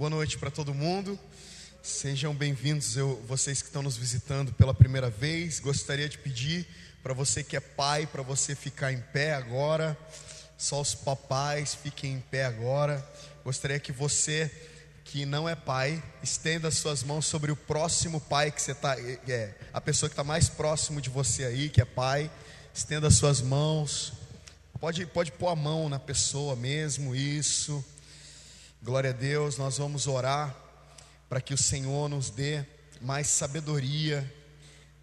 Boa noite para todo mundo. Sejam bem-vindos, vocês que estão nos visitando pela primeira vez. Gostaria de pedir para você que é pai, para você ficar em pé agora. Só os papais fiquem em pé agora. Gostaria que você que não é pai, estenda suas mãos sobre o próximo pai que você está, é, a pessoa que está mais próximo de você aí, que é pai. Estenda suas mãos. Pode, pode pôr a mão na pessoa mesmo, isso. Glória a Deus, nós vamos orar para que o Senhor nos dê mais sabedoria,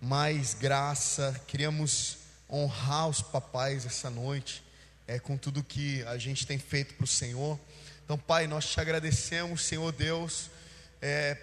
mais graça. Queríamos honrar os papais essa noite, é, com tudo que a gente tem feito para o Senhor. Então, Pai, nós te agradecemos, Senhor Deus, é,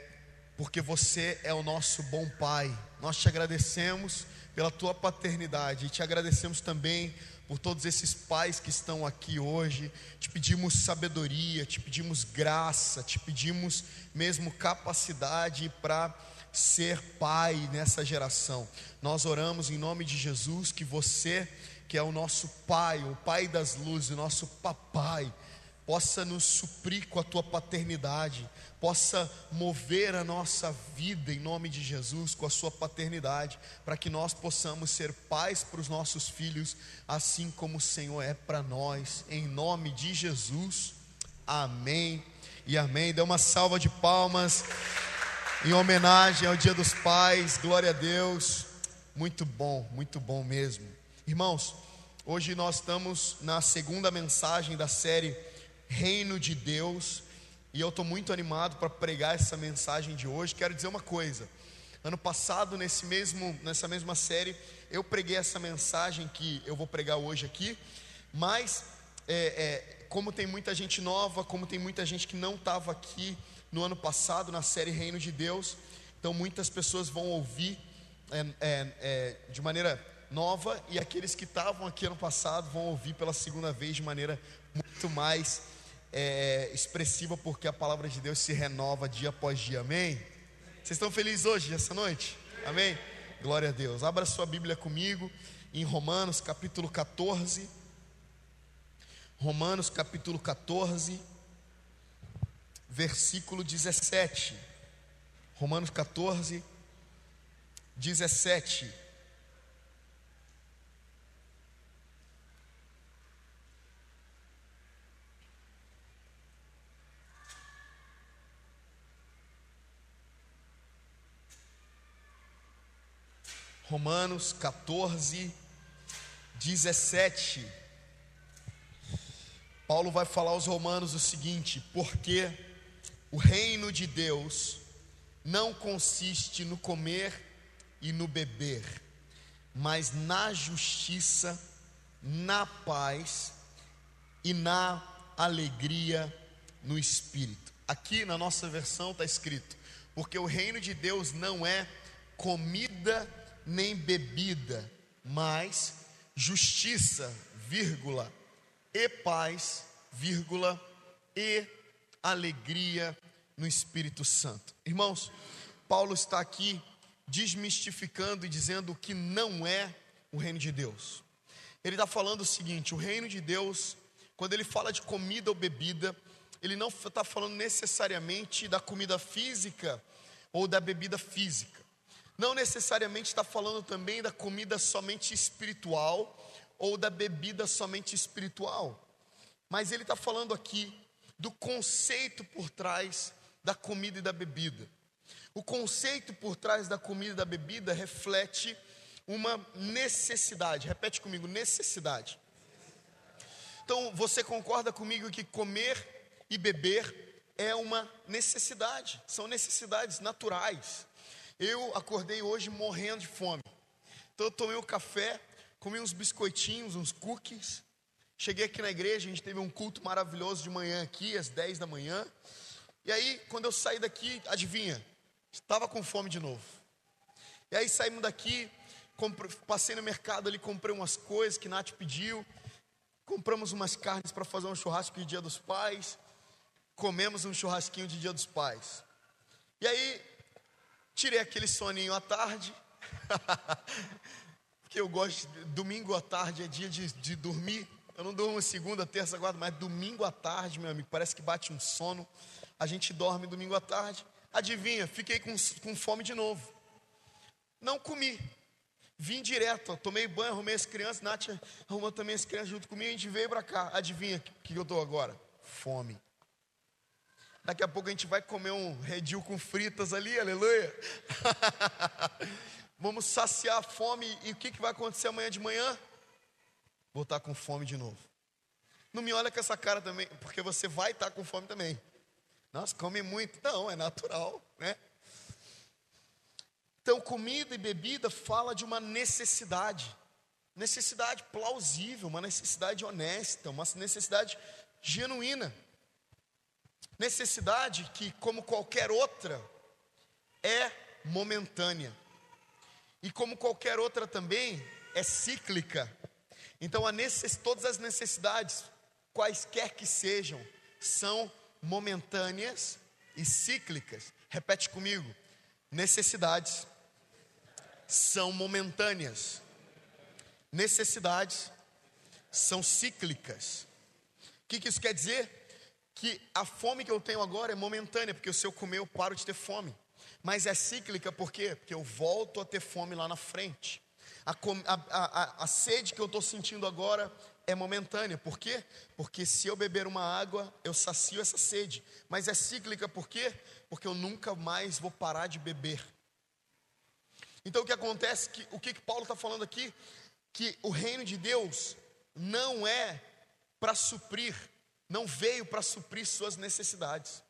porque você é o nosso bom Pai. Nós te agradecemos pela tua paternidade e te agradecemos também por todos esses pais que estão aqui hoje. Te pedimos sabedoria, te pedimos graça, te pedimos mesmo capacidade para ser pai nessa geração. Nós oramos em nome de Jesus que você, que é o nosso pai, o pai das luzes, o nosso papai, possa nos suprir com a tua paternidade, possa mover a nossa vida em nome de Jesus com a sua paternidade, para que nós possamos ser pais para os nossos filhos, assim como o Senhor é para nós, em nome de Jesus. Amém e amém. Dê uma salva de palmas em homenagem ao Dia dos Pais. Glória a Deus. Muito bom, muito bom mesmo. Irmãos, hoje nós estamos na segunda mensagem da série reino de Deus, e eu estou muito animado para pregar essa mensagem de hoje. Quero dizer uma coisa: ano passado, nesse mesmo, nessa mesma série, eu preguei essa mensagem que eu vou pregar hoje aqui, mas é, é, como tem muita gente nova, como tem muita gente que não estava aqui no ano passado, na série Reino de Deus, então muitas pessoas vão ouvir é, é, é de maneira nova, e aqueles que estavam aqui ano passado vão ouvir pela segunda vez de maneira muito mais é, expressiva, porque a palavra de Deus se renova dia após dia, amém? Vocês estão felizes hoje, essa noite? Amém? Glória a Deus. Abra sua Bíblia comigo em Romanos capítulo 14. Romanos capítulo 14, versículo 17. Romanos 14, 17. Romanos 14, 17. Paulo vai falar aos Romanos o seguinte: porque o reino de Deus não consiste no comer e no beber, mas na justiça, na paz e na alegria no espírito. Aqui na nossa versão está escrito: porque o reino de Deus não é comida e nem bebida, mas justiça, vírgula, e paz, vírgula, e alegria no Espírito Santo. Irmãos, Paulo está aqui desmistificando e dizendo o que não é o reino de Deus. Ele está falando o seguinte: o reino de Deus, quando ele fala de comida ou bebida, ele não está falando necessariamente da comida física ou da bebida física não necessariamente está falando também da comida somente espiritual ou da bebida somente espiritual, mas ele está falando aqui do conceito por trás da comida e da bebida. O conceito por trás da comida e da bebida reflete uma necessidade. Repete comigo: necessidade. Então, você concorda comigo que comer e beber é uma necessidade, são necessidades naturais. Eu acordei hoje morrendo de fome. Então eu tomei um café, comi uns biscoitinhos, uns cookies. Cheguei aqui na igreja, a gente teve um culto maravilhoso de manhã aqui, às 10 da manhã. E aí, quando eu saí daqui, adivinha? Estava com fome de novo. E aí saímos daqui, passei no mercado ali, comprei umas coisas que Nath pediu. Compramos umas carnes para fazer um churrasco de Dia dos Pais. Comemos um churrasquinho de Dia dos Pais. E aí, Tirei aquele soninho à tarde, porque eu gosto, de, domingo à tarde é dia de, de dormir. Eu não durmo segunda, terça, quarta, mas domingo à tarde, meu amigo, parece que bate um sono. a gente dorme domingo à tarde. Adivinha, fiquei com, com fome de novo. Não comi. Vim direto, ó, tomei banho, arrumei as crianças, Nath arrumou também as crianças junto comigo, a gente veio para cá. Adivinha o que, que eu estou agora? Fome. Daqui a pouco a gente vai comer um redil com fritas ali, aleluia. Vamos saciar a fome e o que, que vai acontecer amanhã de manhã? Vou estar com fome de novo. Não me olha com essa cara também, porque você vai estar com fome também. Nossa, come muito. Não, é natural, né? Então, comida e bebida fala de uma necessidade. Necessidade plausível, uma necessidade honesta, uma necessidade genuína. Necessidade que, como qualquer outra, é momentânea. E como qualquer outra também, é cíclica. Então, necess... todas as necessidades, quaisquer que sejam, são momentâneas e cíclicas. Repete comigo: necessidades são momentâneas, necessidades são cíclicas. O que, que isso quer dizer? Que a fome que eu tenho agora é momentânea, porque se eu comer eu paro de ter fome. Mas é cíclica por quê? Porque eu volto a ter fome lá na frente. A, a, a, a sede que eu estou sentindo agora é momentânea. Por quê? Porque se eu beber uma água, eu sacio essa sede. Mas é cíclica por quê? Porque eu nunca mais vou parar de beber. Então o que acontece? Que, o que, que Paulo está falando aqui? Que o reino de Deus não é para suprir não veio para suprir suas necessidades.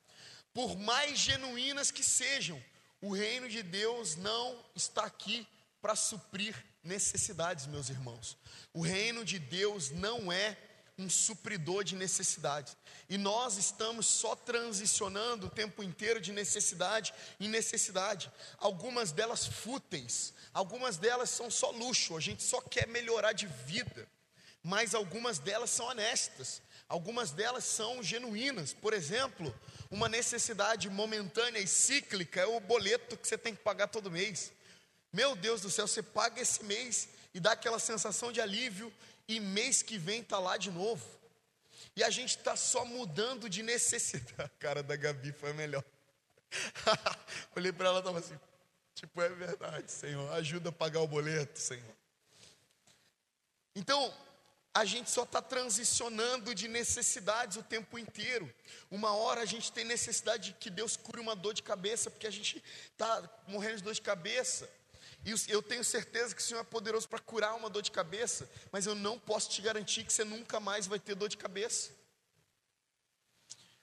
Por mais genuínas que sejam, o reino de Deus não está aqui para suprir necessidades, meus irmãos. O reino de Deus não é um supridor de necessidades. E nós estamos só transicionando o tempo inteiro de necessidade em necessidade. Algumas delas fúteis, algumas delas são só luxo, a gente só quer melhorar de vida. Mas algumas delas são honestas. Algumas delas são genuínas. Por exemplo, uma necessidade momentânea e cíclica é o boleto que você tem que pagar todo mês. Meu Deus do céu, você paga esse mês e dá aquela sensação de alívio, e mês que vem está lá de novo. E a gente está só mudando de necessidade. A cara da Gabi foi melhor. Olhei para ela e estava assim: tipo, é verdade, Senhor, ajuda a pagar o boleto, Senhor. Então, a gente só está transicionando de necessidades o tempo inteiro. Uma hora a gente tem necessidade de que Deus cure uma dor de cabeça, porque a gente está morrendo de dor de cabeça. E eu tenho certeza que o Senhor é poderoso para curar uma dor de cabeça, mas eu não posso te garantir que você nunca mais vai ter dor de cabeça.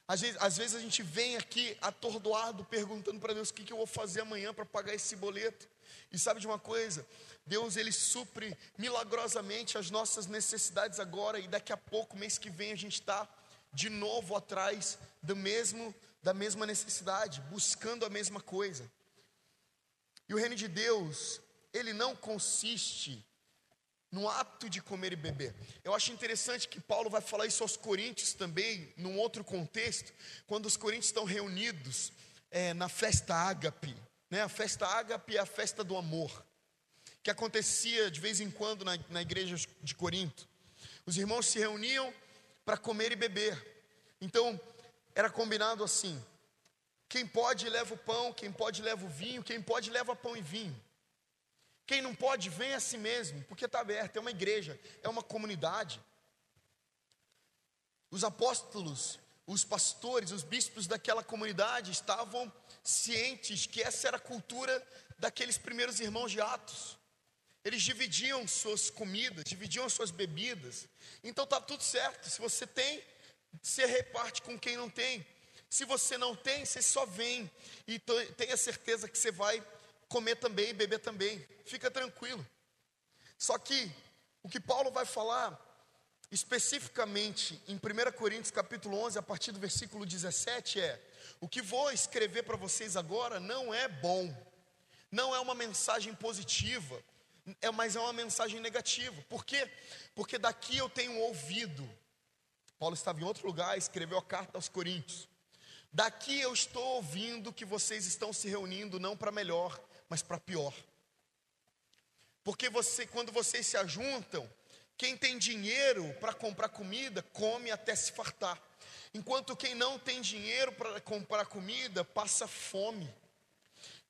Às vezes, às vezes a gente vem aqui atordoado, perguntando para Deus o que, que eu vou fazer amanhã para pagar esse boleto. E sabe de uma coisa? Deus ele supre milagrosamente as nossas necessidades agora e daqui a pouco, mês que vem, a gente está de novo atrás do mesmo da mesma necessidade, buscando a mesma coisa. E o reino de Deus, ele não consiste no ato de comer e beber. Eu acho interessante que Paulo vai falar isso aos coríntios também, num outro contexto, quando os coríntios estão reunidos é, na festa ágape. Né? A festa ágape é a festa do amor que acontecia de vez em quando na, na igreja de Corinto. Os irmãos se reuniam para comer e beber. Então, era combinado assim: quem pode leva o pão, quem pode leva o vinho, quem pode leva pão e vinho. Quem não pode, vem a si mesmo, porque está aberto, é uma igreja, é uma comunidade. Os apóstolos, os pastores, os bispos daquela comunidade estavam cientes que essa era a cultura daqueles primeiros irmãos de Atos. Eles dividiam suas comidas, dividiam suas bebidas. Então está tudo certo. Se você tem, você reparte com quem não tem. Se você não tem, você só vem e tenha certeza que você vai comer também e beber também. Fica tranquilo. Só que o que Paulo vai falar especificamente em 1 Coríntios capítulo 11, a partir do versículo 17 é: o que vou escrever para vocês agora não é bom. Não é uma mensagem positiva, é, mas é uma mensagem negativa. Por quê? Porque daqui eu tenho ouvido. Paulo estava em outro lugar, escreveu a carta aos Coríntios. Daqui eu estou ouvindo que vocês estão se reunindo não para melhor, mas para pior. Porque você, quando vocês se ajuntam, quem tem dinheiro para comprar comida, come até se fartar. Enquanto quem não tem dinheiro para comprar comida passa fome.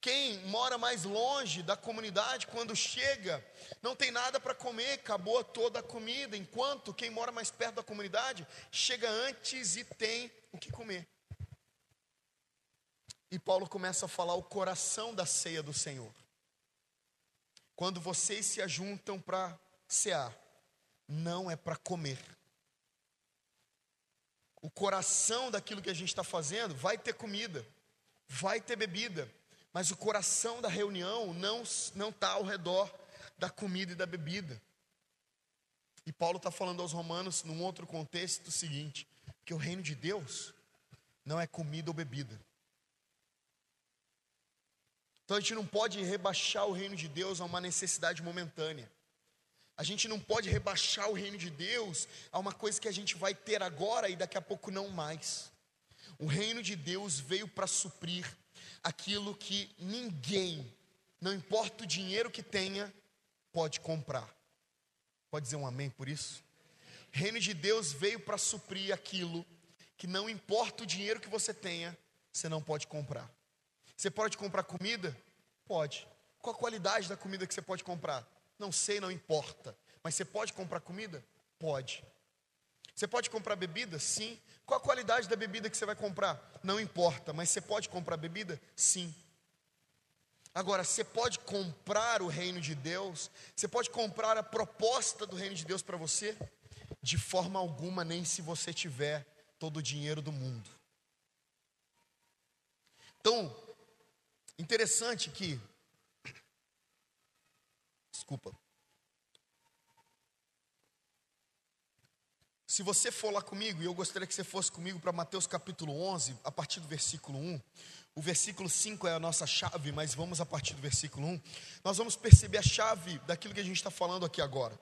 Quem mora mais longe da comunidade, quando chega, não tem nada para comer, acabou toda a comida. Enquanto quem mora mais perto da comunidade chega antes e tem o que comer. E Paulo começa a falar o coração da ceia do Senhor. Quando vocês se ajuntam para cear, não é para comer. O coração daquilo que a gente está fazendo vai ter comida, vai ter bebida, mas o coração da reunião não está ao redor da comida e da bebida. E Paulo está falando aos romanos, num outro contexto, o seguinte: que o reino de Deus não é comida ou bebida. Então a gente não pode rebaixar o reino de Deus a uma necessidade momentânea. A gente não pode rebaixar o reino de Deus a uma coisa que a gente vai ter agora e daqui a pouco não mais. O reino de Deus veio para suprir aquilo que ninguém, não importa o dinheiro que tenha, pode comprar. Pode dizer um amém por isso? O reino de Deus veio para suprir aquilo que não importa o dinheiro que você tenha, você não pode comprar. Você pode comprar comida? Pode. Qual a qualidade da comida que você pode comprar? Não sei, não importa. Mas você pode comprar comida? Pode. Você pode comprar bebida? Sim. Qual a qualidade da bebida que você vai comprar? Não importa, mas você pode comprar bebida? Sim. Agora, você pode comprar o reino de Deus? Você pode comprar a proposta do reino de Deus para você? De forma alguma, nem se você tiver todo o dinheiro do mundo. Então, interessante que. Desculpa. Se você for lá comigo, e eu gostaria que você fosse comigo para Mateus capítulo 11, a partir do versículo 1. O versículo 5 é a nossa chave, mas vamos a partir do versículo 1. Nós vamos perceber a chave daquilo que a gente está falando aqui agora.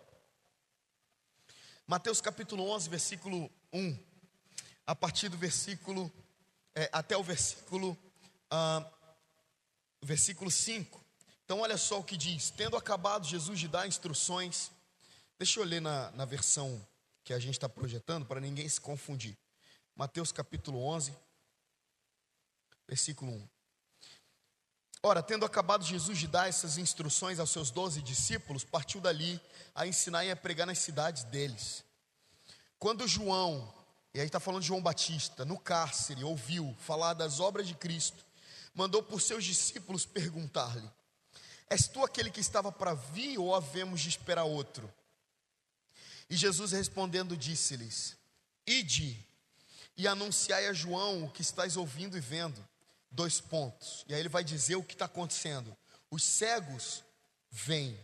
Mateus capítulo 11, versículo 1. A partir do versículo, é, até o versículo, ah, versículo 5. Então, olha só o que diz: Tendo acabado Jesus de dar instruções, deixa eu ler na, na versão que a gente está projetando para ninguém se confundir. Mateus capítulo 11, versículo 1. Ora, tendo acabado Jesus de dar essas instruções aos seus doze discípulos, partiu dali a ensinar e a pregar nas cidades deles. Quando João, e aí está falando de João Batista, no cárcere, ouviu falar das obras de Cristo, mandou por seus discípulos perguntar-lhe: És tu aquele que estava para vir ou havemos de esperar outro? E Jesus respondendo disse-lhes: Ide e anunciai a João o que estáis ouvindo e vendo. Dois pontos. E aí ele vai dizer o que está acontecendo. Os cegos vêm,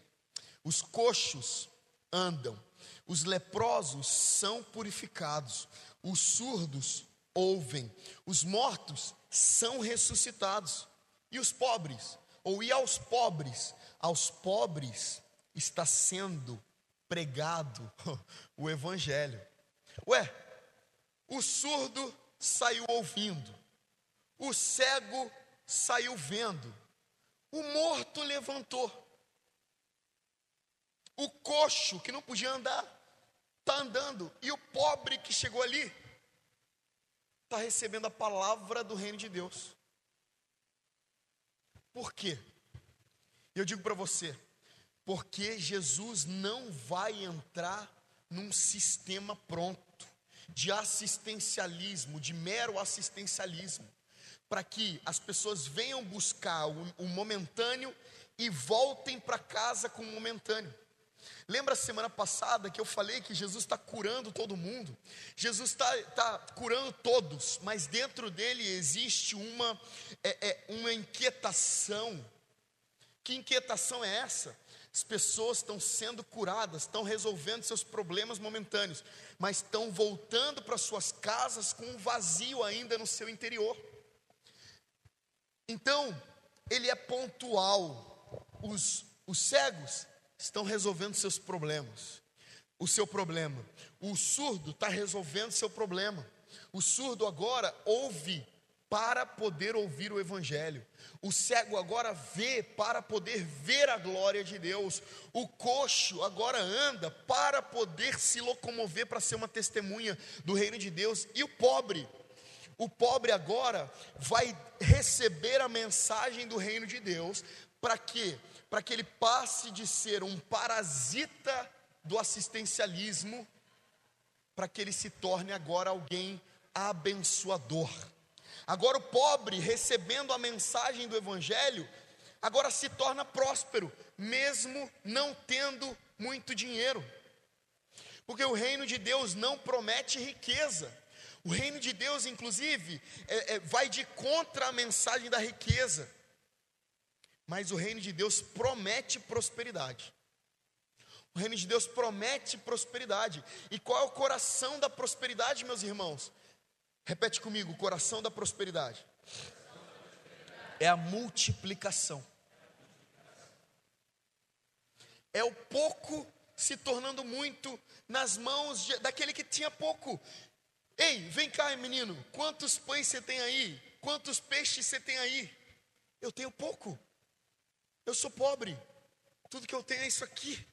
os coxos andam, os leprosos são purificados, os surdos ouvem, os mortos são ressuscitados, e os pobres, ou e aos pobres, aos pobres está sendo pregado o Evangelho. Ué, o surdo saiu ouvindo, o cego saiu vendo, o morto levantou, o coxo que não podia andar está andando, e o pobre que chegou ali está recebendo a palavra do reino de Deus. Por quê? Eu digo para você, porque Jesus não vai entrar num sistema pronto de assistencialismo, de mero assistencialismo, para que as pessoas venham buscar o, o momentâneo e voltem para casa com o momentâneo. Lembra a semana passada que eu falei que Jesus está curando todo mundo? Jesus está tá curando todos, mas dentro dele existe uma, é, é, uma inquietação. Que inquietação é essa? As pessoas estão sendo curadas, estão resolvendo seus problemas momentâneos, mas estão voltando para suas casas com um vazio ainda no seu interior. Então, ele é pontual. Os, os cegos estão resolvendo seus problemas, o seu problema. O surdo está resolvendo seu problema. O surdo agora ouve para poder ouvir o Evangelho. O cego agora vê para poder ver a glória de Deus. O coxo agora anda para poder se locomover para ser uma testemunha do reino de Deus. E o pobre, o pobre agora vai receber a mensagem do reino de Deus. Para quê? Para que ele passe de ser um parasita do assistencialismo, para que ele se torne agora alguém abençoador. Agora o pobre, recebendo a mensagem do Evangelho, agora se torna próspero, mesmo não tendo muito dinheiro. Porque o reino de Deus não promete riqueza. O reino de Deus, inclusive, é, é, vai de contra a mensagem da riqueza. Mas o reino de Deus promete prosperidade. O reino de Deus promete prosperidade. E qual é o coração da prosperidade, meus irmãos? Repete comigo: o coração da prosperidade é a multiplicação. É o pouco se tornando muito nas mãos de, daquele que tinha pouco. Ei, vem cá, menino, quantos pães você tem aí? Quantos peixes você tem aí? Eu tenho pouco. Eu sou pobre. Tudo que eu tenho é isso aqui.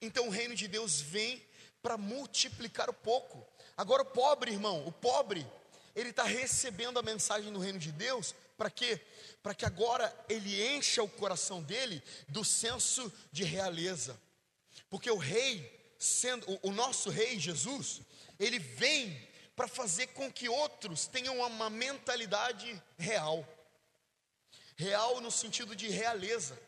Então o reino de Deus vem para multiplicar o pouco. Agora, o pobre, irmão, o pobre, ele está recebendo a mensagem do reino de Deus, para quê? Para que agora ele encha o coração dele do senso de realeza, porque o rei, sendo o, o nosso rei Jesus, ele vem para fazer com que outros tenham uma mentalidade real, real no sentido de realeza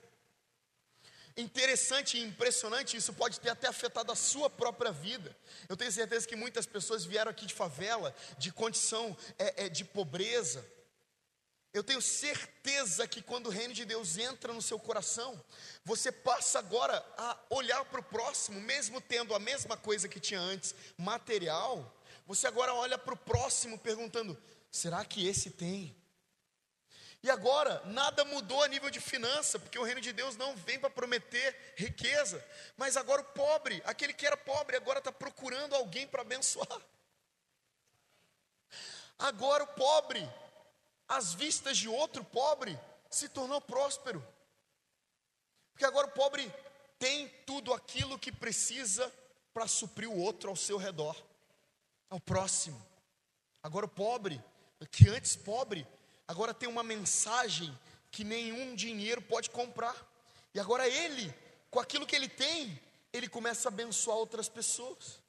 interessante e impressionante, isso pode ter até afetado a sua própria vida. Eu tenho certeza que muitas pessoas vieram aqui de favela, de condição é, é, de pobreza. Eu tenho certeza que quando o reino de Deus entra no seu coração, você passa agora a olhar para o próximo, mesmo tendo a mesma coisa que tinha antes, material, você agora olha para o próximo perguntando: será que esse tem? E agora, nada mudou a nível de finança, porque o reino de Deus não vem para prometer riqueza, mas agora o pobre, aquele que era pobre, agora está procurando alguém para abençoar. Agora o pobre, às vistas de outro pobre, se tornou próspero, porque agora o pobre tem tudo aquilo que precisa para suprir o outro ao seu redor, ao próximo. Agora o pobre, que antes pobre, agora tem uma mensagem que nenhum dinheiro pode comprar. E agora ele, com aquilo que ele tem, ele começa a abençoar outras pessoas.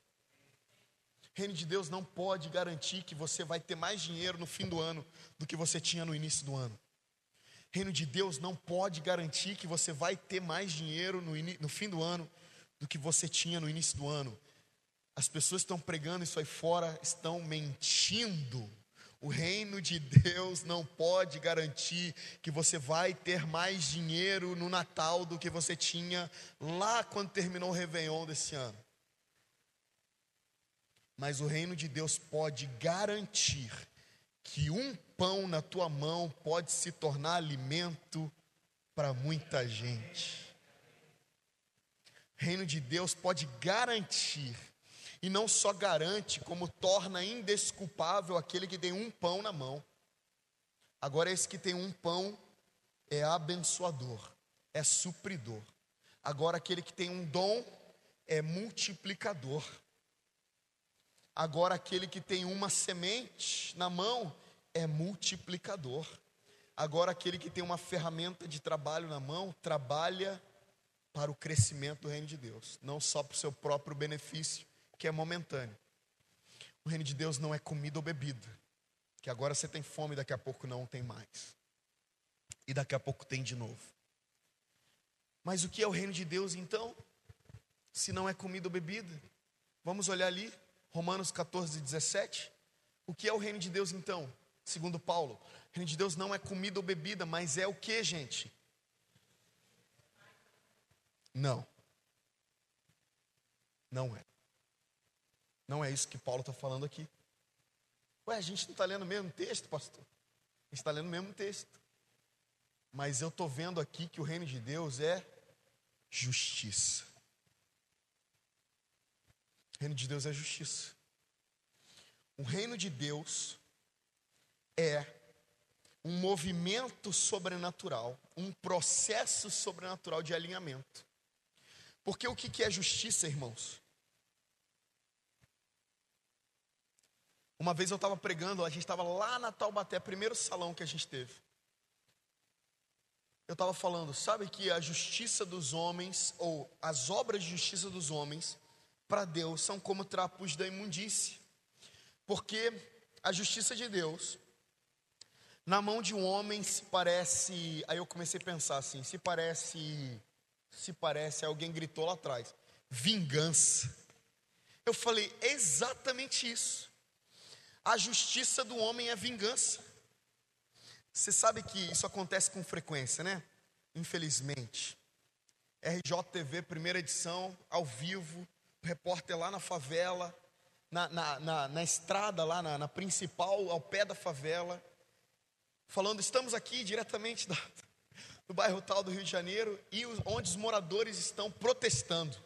Reino de Deus não pode garantir que você vai ter mais dinheiro no fim do ano do que você tinha no início do ano. Reino de Deus não pode garantir que você vai ter mais dinheiro no, no fim do ano do que você tinha no início do ano. As pessoas estão pregando isso aí fora, estão mentindo. O reino de Deus não pode garantir que você vai ter mais dinheiro no Natal do que você tinha lá quando terminou o Réveillon desse ano. Mas o reino de Deus pode garantir que um pão na tua mão pode se tornar alimento para muita gente. O reino de Deus pode garantir e não só garante, como torna indesculpável aquele que tem um pão na mão. Agora, esse que tem um pão é abençoador, é supridor. Agora, aquele que tem um dom é multiplicador. Agora, aquele que tem uma semente na mão é multiplicador. Agora, aquele que tem uma ferramenta de trabalho na mão trabalha para o crescimento do reino de Deus, não só para o seu próprio benefício, que é momentâneo. O reino de Deus não é comida ou bebida, que agora você tem fome e daqui a pouco não tem mais. E daqui a pouco tem de novo. Mas o que é o reino de Deus então? Se não é comida ou bebida? Vamos olhar ali, Romanos 14, 17. O que é o reino de Deus então? Segundo Paulo, o reino de Deus não é comida ou bebida, mas é o que, gente? Não. Não é. Não é isso que Paulo está falando aqui. Ué, a gente não está lendo o mesmo texto, pastor? A gente está lendo o mesmo texto. Mas eu estou vendo aqui que o reino de Deus é justiça. O reino de Deus é justiça. O reino de Deus é um movimento sobrenatural, um processo sobrenatural de alinhamento. Porque o que é justiça, irmãos? Uma vez eu estava pregando, a gente estava lá na Taubaté, primeiro salão que a gente teve. Eu estava falando, sabe que a justiça dos homens, ou as obras de justiça dos homens, para Deus são como trapos da imundície. Porque a justiça de Deus, na mão de um homem, se parece. Aí eu comecei a pensar assim: se parece. Se parece, alguém gritou lá atrás: vingança. Eu falei exatamente isso. A justiça do homem é vingança. Você sabe que isso acontece com frequência, né? Infelizmente. RJTV, primeira edição, ao vivo, repórter lá na favela, na, na, na, na estrada lá, na, na, principal, ao pé da favela, falando: estamos aqui diretamente da, do bairro tal do Rio de Janeiro, e os, onde os moradores estão protestando.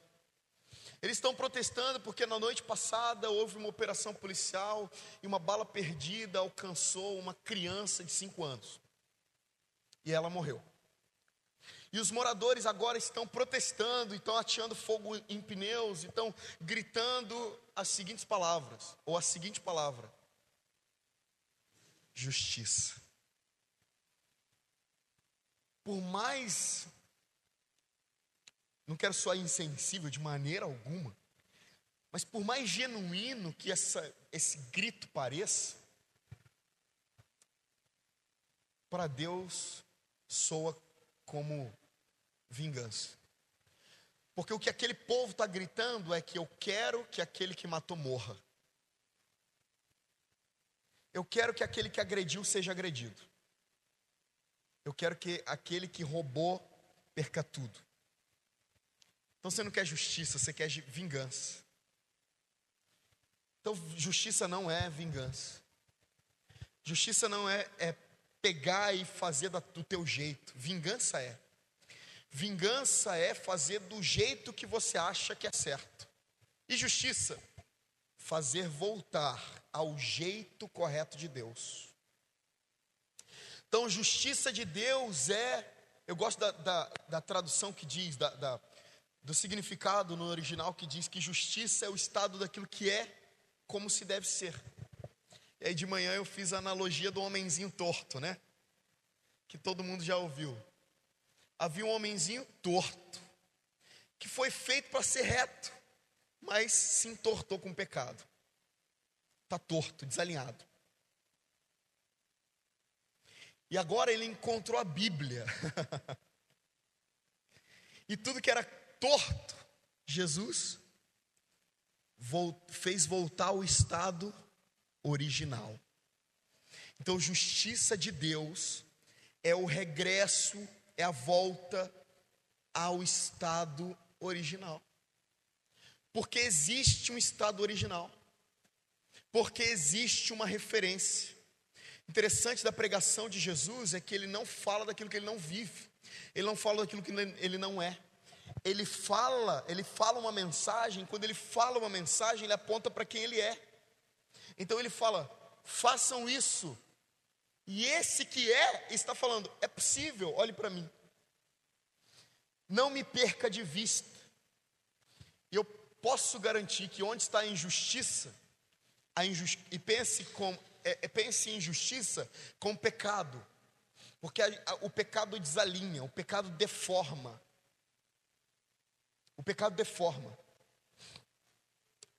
Eles estão protestando porque na noite passada houve uma operação policial e uma bala perdida alcançou uma criança de 5 anos. E ela morreu. E os moradores agora estão protestando, estão ateando fogo em pneus, estão gritando as seguintes palavras, ou a seguinte palavra: justiça. Por mais não quero soar insensível de maneira alguma, mas por mais genuíno que essa, esse grito pareça, para Deus soa como vingança. Porque o que aquele povo está gritando é que eu quero que aquele que matou morra. Eu quero que aquele que agrediu seja agredido. Eu quero que aquele que roubou perca tudo. Então você não quer justiça, você quer vingança. Então justiça não é vingança. Justiça não é, é pegar e fazer do teu jeito. Vingança é. Vingança é fazer do jeito que você acha que é certo. E justiça? Fazer voltar ao jeito correto de Deus. Então, justiça de Deus é. Eu gosto da, da, da tradução que diz, da, da, do significado no original que diz que justiça é o estado daquilo que é como se deve ser. E aí de manhã eu fiz a analogia do homenzinho torto, né? Que todo mundo já ouviu. Havia um homenzinho torto, que foi feito para ser reto, mas se entortou com o pecado. Está torto, desalinhado. E agora ele encontrou a Bíblia. e tudo que era torto, Jesus fez voltar ao estado original. Então, justiça de Deus é o regresso, é a volta ao estado original. Porque existe um estado original. Porque existe uma referência. Interessante da pregação de Jesus é que ele não fala daquilo que ele não vive. Ele não fala daquilo que ele não é ele fala, ele fala uma mensagem, quando ele fala uma mensagem, ele aponta para quem ele é. Então ele fala: façam isso. E esse que é, está falando: é possível, olhe para mim. Não me perca de vista. Eu posso garantir que onde está a injustiça, a injusti e pense, com, é, é, pense em injustiça com pecado. Porque a, a, o pecado desalinha, o pecado deforma. O pecado deforma.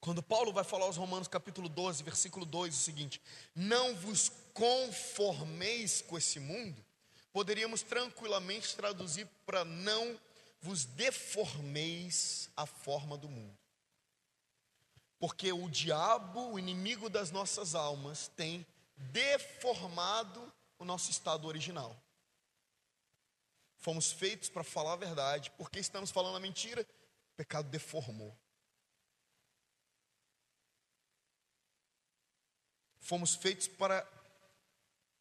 Quando Paulo vai falar aos Romanos capítulo 12, versículo 2, o seguinte: Não vos conformeis com esse mundo, poderíamos tranquilamente traduzir para não vos deformeis a forma do mundo. Porque o diabo, o inimigo das nossas almas, tem deformado o nosso estado original. Fomos feitos para falar a verdade, porque estamos falando a mentira, o pecado deformou. Fomos feitos para,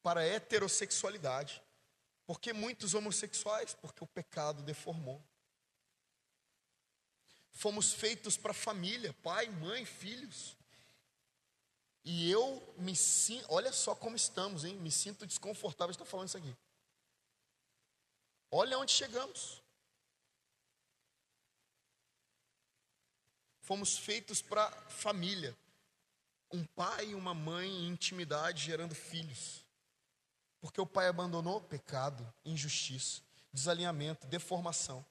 para a heterossexualidade. Por que muitos homossexuais? Porque o pecado deformou. Fomos feitos para família, pai, mãe, filhos. E eu me sinto, olha só como estamos, hein? Me sinto desconfortável de estar falando isso aqui. Olha onde chegamos. Fomos feitos para família. Um pai e uma mãe em intimidade gerando filhos. Porque o pai abandonou pecado, injustiça, desalinhamento, deformação.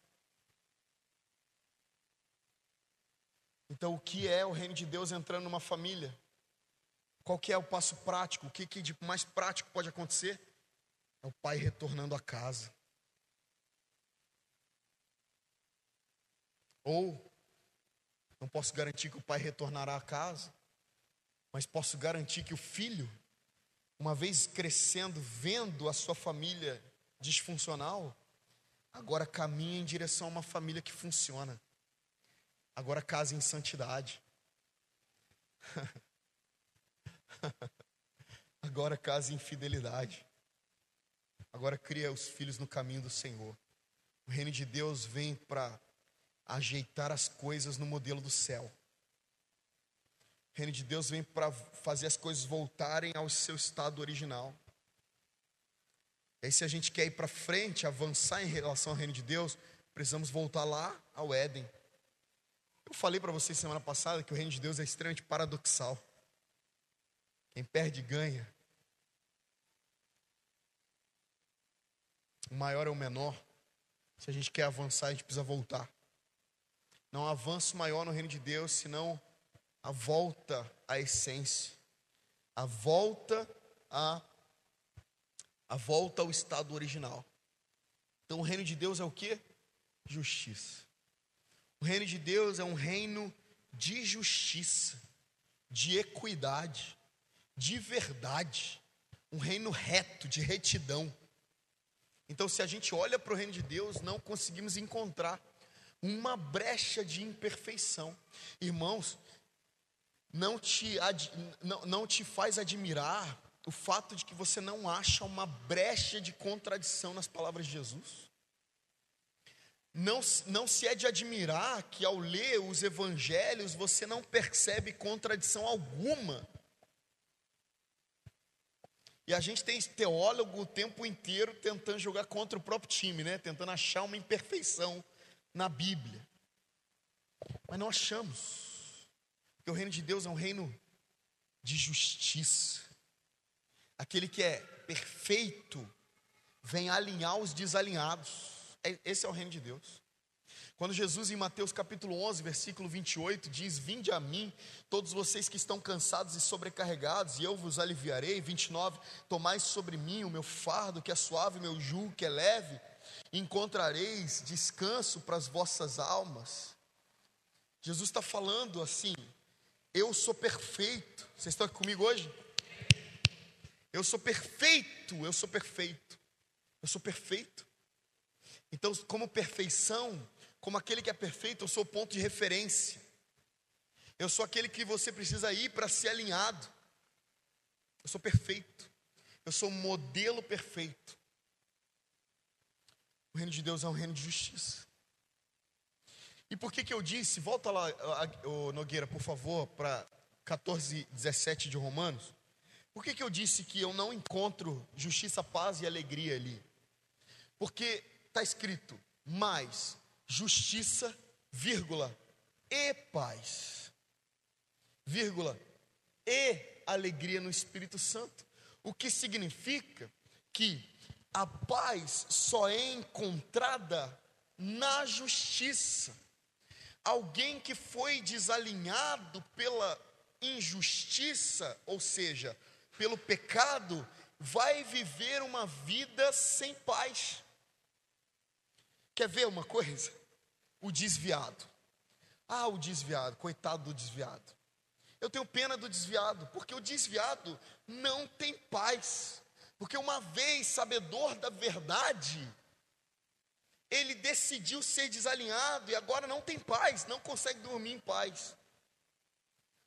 Então, o que é o reino de Deus entrando numa família? Qual que é o passo prático? O que, que de mais prático pode acontecer? É o pai retornando a casa. Ou, não posso garantir que o pai retornará a casa, mas posso garantir que o filho, uma vez crescendo, vendo a sua família disfuncional, agora caminha em direção a uma família que funciona. Agora casa em santidade. agora casa em fidelidade. Agora cria os filhos no caminho do Senhor. O reino de Deus vem para ajeitar as coisas no modelo do céu. O reino de Deus vem para fazer as coisas voltarem ao seu estado original. E aí, se a gente quer ir para frente, avançar em relação ao reino de Deus, precisamos voltar lá ao Éden. Eu falei para vocês semana passada que o reino de Deus é extremamente paradoxal. Quem perde, ganha. O maior é o menor. Se a gente quer avançar, a gente precisa voltar. Não há avanço maior no reino de Deus senão a volta à essência, a volta a a volta ao estado original. Então o reino de Deus é o que? Justiça. O reino de Deus é um reino de justiça, de equidade, de verdade, um reino reto, de retidão. Então, se a gente olha para o reino de Deus, não conseguimos encontrar uma brecha de imperfeição. Irmãos, não te, não, não te faz admirar o fato de que você não acha uma brecha de contradição nas palavras de Jesus? Não, não se é de admirar que ao ler os evangelhos você não percebe contradição alguma. E a gente tem teólogo o tempo inteiro tentando jogar contra o próprio time, né? Tentando achar uma imperfeição na Bíblia. Mas não achamos. Porque o reino de Deus é um reino de justiça. Aquele que é perfeito vem alinhar os desalinhados. É, esse é o reino de Deus. Quando Jesus, em Mateus capítulo 11, versículo 28, diz: Vinde a mim, todos vocês que estão cansados e sobrecarregados, e eu vos aliviarei. 29, tomai sobre mim o meu fardo, que é suave, meu jugo, que é leve encontrareis descanso para as vossas almas. Jesus está falando assim: eu sou perfeito. Vocês estão aqui comigo hoje? Eu sou perfeito, eu sou perfeito, eu sou perfeito. Então, como perfeição, como aquele que é perfeito, eu sou o ponto de referência. Eu sou aquele que você precisa ir para ser alinhado. Eu sou perfeito. Eu sou o modelo perfeito. O reino de Deus é um reino de justiça. E por que que eu disse, volta lá, o Nogueira, por favor, para 14, 17 de Romanos. Por que que eu disse que eu não encontro justiça, paz e alegria ali? Porque está escrito, mais justiça, vírgula, e paz, vírgula, e alegria no Espírito Santo. O que significa que a paz só é encontrada na justiça. Alguém que foi desalinhado pela injustiça, ou seja, pelo pecado, vai viver uma vida sem paz. Quer ver uma coisa? O desviado. Ah, o desviado, coitado do desviado. Eu tenho pena do desviado, porque o desviado não tem paz. Porque uma vez sabedor da verdade, ele decidiu ser desalinhado e agora não tem paz, não consegue dormir em paz.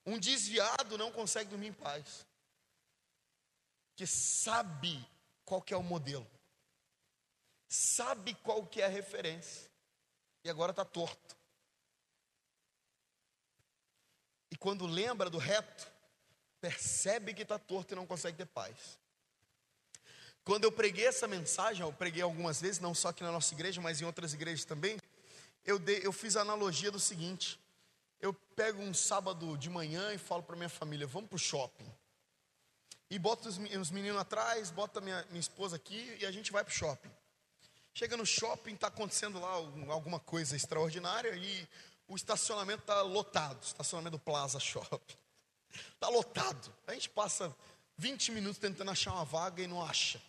Um desviado não consegue dormir em paz. Que sabe qual que é o modelo. Sabe qual que é a referência. E agora está torto. E quando lembra do reto, percebe que está torto e não consegue ter paz. Quando eu preguei essa mensagem, eu preguei algumas vezes, não só aqui na nossa igreja, mas em outras igrejas também, eu, dei, eu fiz a analogia do seguinte: eu pego um sábado de manhã e falo para minha família, vamos para o shopping. E boto os, os meninos atrás, bota minha, minha esposa aqui e a gente vai para o shopping. Chega no shopping, está acontecendo lá alguma coisa extraordinária e o estacionamento está lotado, estacionamento do Plaza Shopping. Está lotado. A gente passa 20 minutos tentando achar uma vaga e não acha.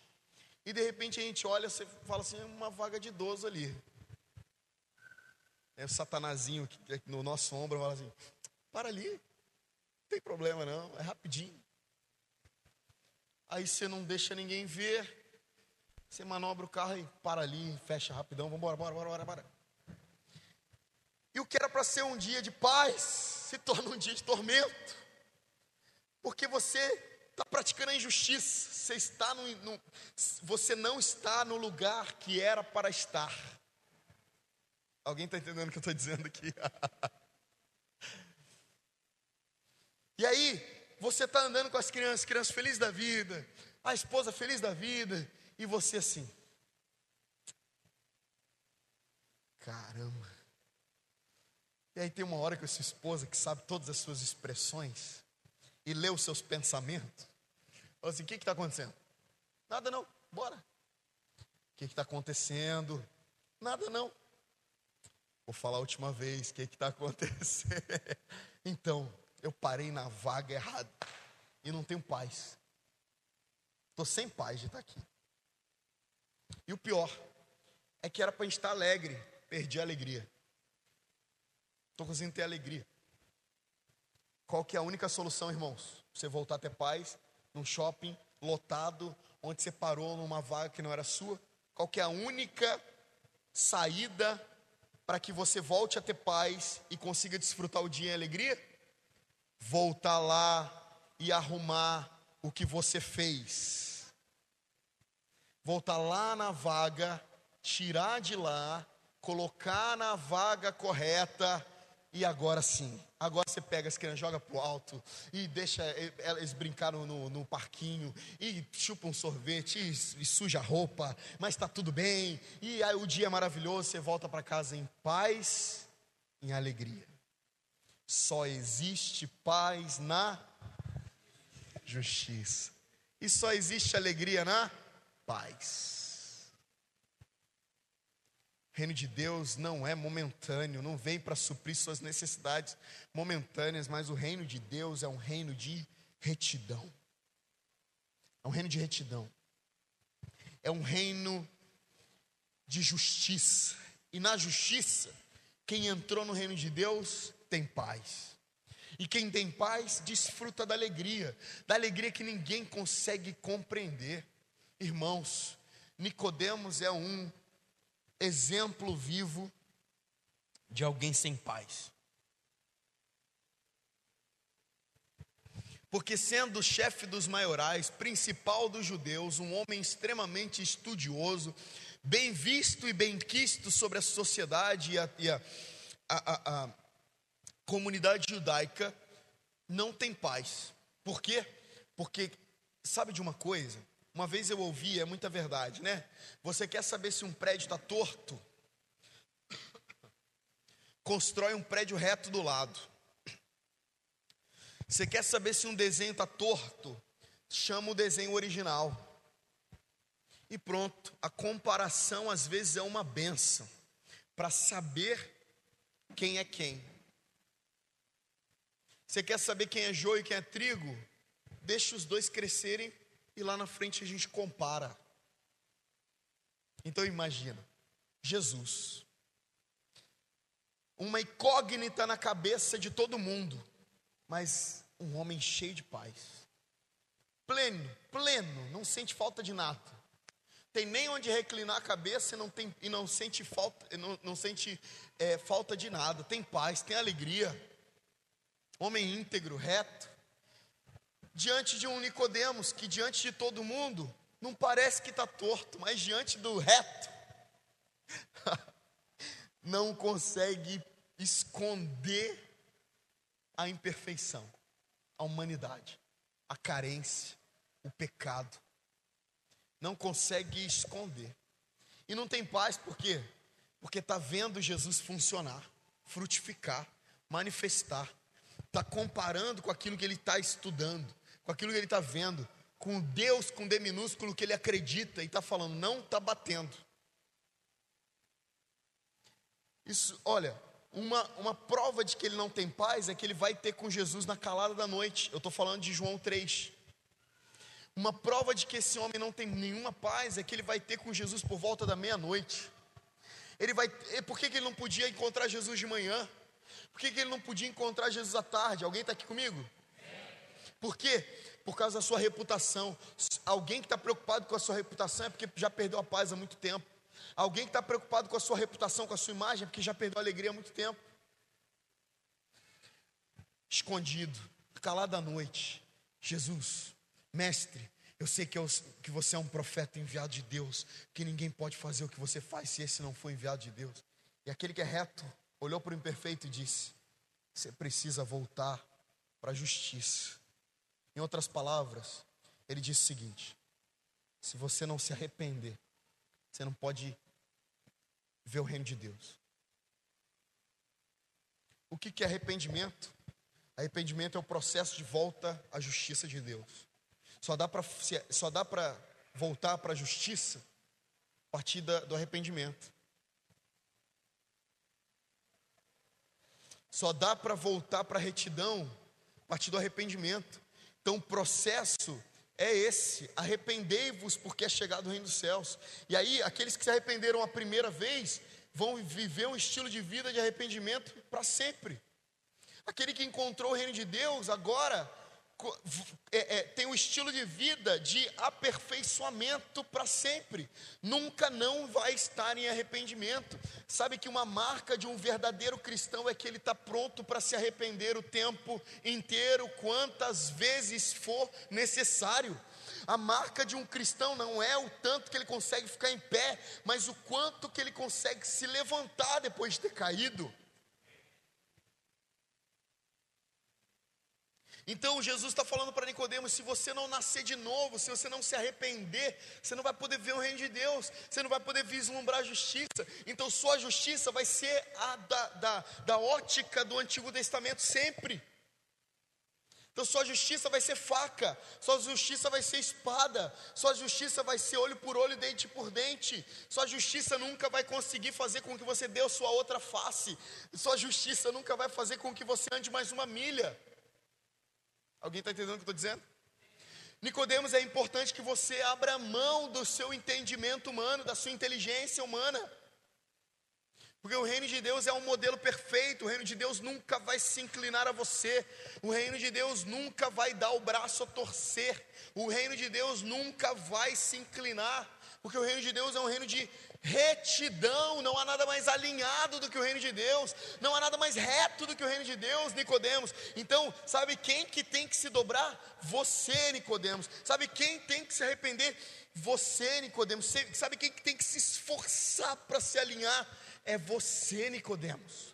E de repente a gente olha e fala assim, é uma vaga de idoso ali. É o satanazinho no nosso ombro fala assim, para ali, não tem problema não, é rapidinho. Aí você não deixa ninguém ver, você manobra o carro e para ali, fecha rapidão, vamos embora, bora, bora, bora, bora. E o que era para ser um dia de paz se torna um dia de tormento, porque você está praticando a injustiça, você, está no, no, você não está no lugar que era para estar. Alguém está entendendo o que eu estou dizendo aqui? e aí, você está andando com as crianças, crianças felizes da vida, a esposa feliz da vida, e você assim. Caramba. E aí tem uma hora que a sua esposa, que sabe todas as suas expressões, e lê os seus pensamentos, fala assim: o que está acontecendo? Nada não, bora. O que está acontecendo? Nada não. Vou falar a última vez, o que está acontecendo? então, eu parei na vaga errada e não tenho paz. Estou sem paz de estar aqui. E o pior é que era para a gente estar alegre, perdi a alegria. Estou conseguindo ter alegria. Qual que é a única solução, irmãos? Você voltar a ter paz num shopping lotado, onde você parou numa vaga que não era sua? Qual que é a única saída para que você volte a ter paz e consiga desfrutar o dia em alegria? Voltar lá e arrumar o que você fez voltar lá na vaga, tirar de lá, colocar na vaga correta e agora sim. Agora você pega as crianças, joga pro alto e deixa eles brincaram no, no parquinho e chupa um sorvete e, e suja a roupa, mas está tudo bem. E aí o dia é maravilhoso, você volta para casa em paz, em alegria. Só existe paz na justiça. E só existe alegria na paz. O reino de Deus não é momentâneo, não vem para suprir suas necessidades momentâneas, mas o reino de Deus é um reino de retidão. É um reino de retidão. É um reino de justiça. E na justiça, quem entrou no reino de Deus tem paz. E quem tem paz desfruta da alegria, da alegria que ninguém consegue compreender. Irmãos, Nicodemos é um exemplo vivo de alguém sem paz. Porque sendo chefe dos maiorais, principal dos judeus, um homem extremamente estudioso, bem visto e bem quisto sobre a sociedade e a, e a, a, a comunidade judaica, não tem paz. Por quê? Porque sabe de uma coisa? Uma vez eu ouvi, é muita verdade, né? Você quer saber se um prédio está torto? Constrói um prédio reto do lado. Você quer saber se um desenho está torto? Chama o desenho original. E pronto, a comparação às vezes é uma benção para saber quem é quem. Você quer saber quem é joio e quem é trigo? Deixa os dois crescerem e lá na frente a gente compara. Então imagina, Jesus, uma incógnita na cabeça de todo mundo, mas um homem cheio de paz, pleno, pleno, não sente falta de nada, tem nem onde reclinar a cabeça e não, tem, e não sente falta, não, não sente é, falta de nada, tem paz, tem alegria, homem íntegro, reto, diante de um Nicodemos que diante de todo mundo não parece que está torto, mas diante do reto não consegue esconder a imperfeição, a humanidade. a carência, o pecado. Não consegue esconder. E não tem paz, por quê? Porque está vendo Jesus funcionar, frutificar, manifestar. Está comparando com aquilo que ele está estudando, com aquilo que ele está vendo, com Deus com D minúsculo que ele acredita e está falando, não está batendo. Isso, olha, uma, uma prova de que ele não tem paz é que ele vai ter com Jesus na calada da noite. Eu estou falando de João 3. Uma prova de que esse homem não tem nenhuma paz é que ele vai ter com Jesus por volta da meia-noite. Ele vai, por que, que ele não podia encontrar Jesus de manhã? Por que, que ele não podia encontrar Jesus à tarde? Alguém está aqui comigo? Por quê? Por causa da sua reputação. Alguém que está preocupado com a sua reputação é porque já perdeu a paz há muito tempo. Alguém que está preocupado com a sua reputação, com a sua imagem, é porque já perdeu a alegria há muito tempo. Escondido, calado à noite. Jesus, mestre, eu sei que, eu, que você é um profeta enviado de Deus, que ninguém pode fazer o que você faz se esse não for enviado de Deus. E aquele que é reto olhou para o imperfeito e disse: Você precisa voltar para a justiça. Em outras palavras, ele disse o seguinte: Se você não se arrepender, você não pode ver o reino de Deus. O que é arrependimento? Arrependimento é o processo de volta à justiça de Deus. Só dá para voltar para a justiça a partir do arrependimento. Só dá para voltar para a retidão a partir do arrependimento. Então, o processo é esse: arrependei-vos, porque é chegado o reino dos céus. E aí, aqueles que se arrependeram a primeira vez vão viver um estilo de vida de arrependimento para sempre. Aquele que encontrou o reino de Deus agora é, é, tem um estilo de vida de aperfeiçoamento para sempre, nunca não vai estar em arrependimento. Sabe que uma marca de um verdadeiro cristão é que ele está pronto para se arrepender o tempo inteiro, quantas vezes for necessário. A marca de um cristão não é o tanto que ele consegue ficar em pé, mas o quanto que ele consegue se levantar depois de ter caído. Então Jesus está falando para Nicodemos: se você não nascer de novo, se você não se arrepender, você não vai poder ver o reino de Deus, você não vai poder vislumbrar a justiça. Então sua justiça vai ser a da, da, da ótica do Antigo Testamento sempre. Então sua justiça vai ser faca, sua justiça vai ser espada, sua justiça vai ser olho por olho, dente por dente. Sua justiça nunca vai conseguir fazer com que você dê a sua outra face. Sua justiça nunca vai fazer com que você ande mais uma milha. Alguém está entendendo o que eu estou dizendo? Nicodemos, é importante que você abra mão do seu entendimento humano, da sua inteligência humana. Porque o reino de Deus é um modelo perfeito, o reino de Deus nunca vai se inclinar a você, o reino de Deus nunca vai dar o braço a torcer, o reino de Deus nunca vai se inclinar, porque o reino de Deus é um reino de retidão, não há nada mais alinhado do que o reino de Deus, não há nada mais reto do que o reino de Deus, Nicodemos. Então, sabe quem que tem que se dobrar? Você, Nicodemos. Sabe quem tem que se arrepender? Você, Nicodemos. Sabe quem que tem que se esforçar para se alinhar? É você, Nicodemos.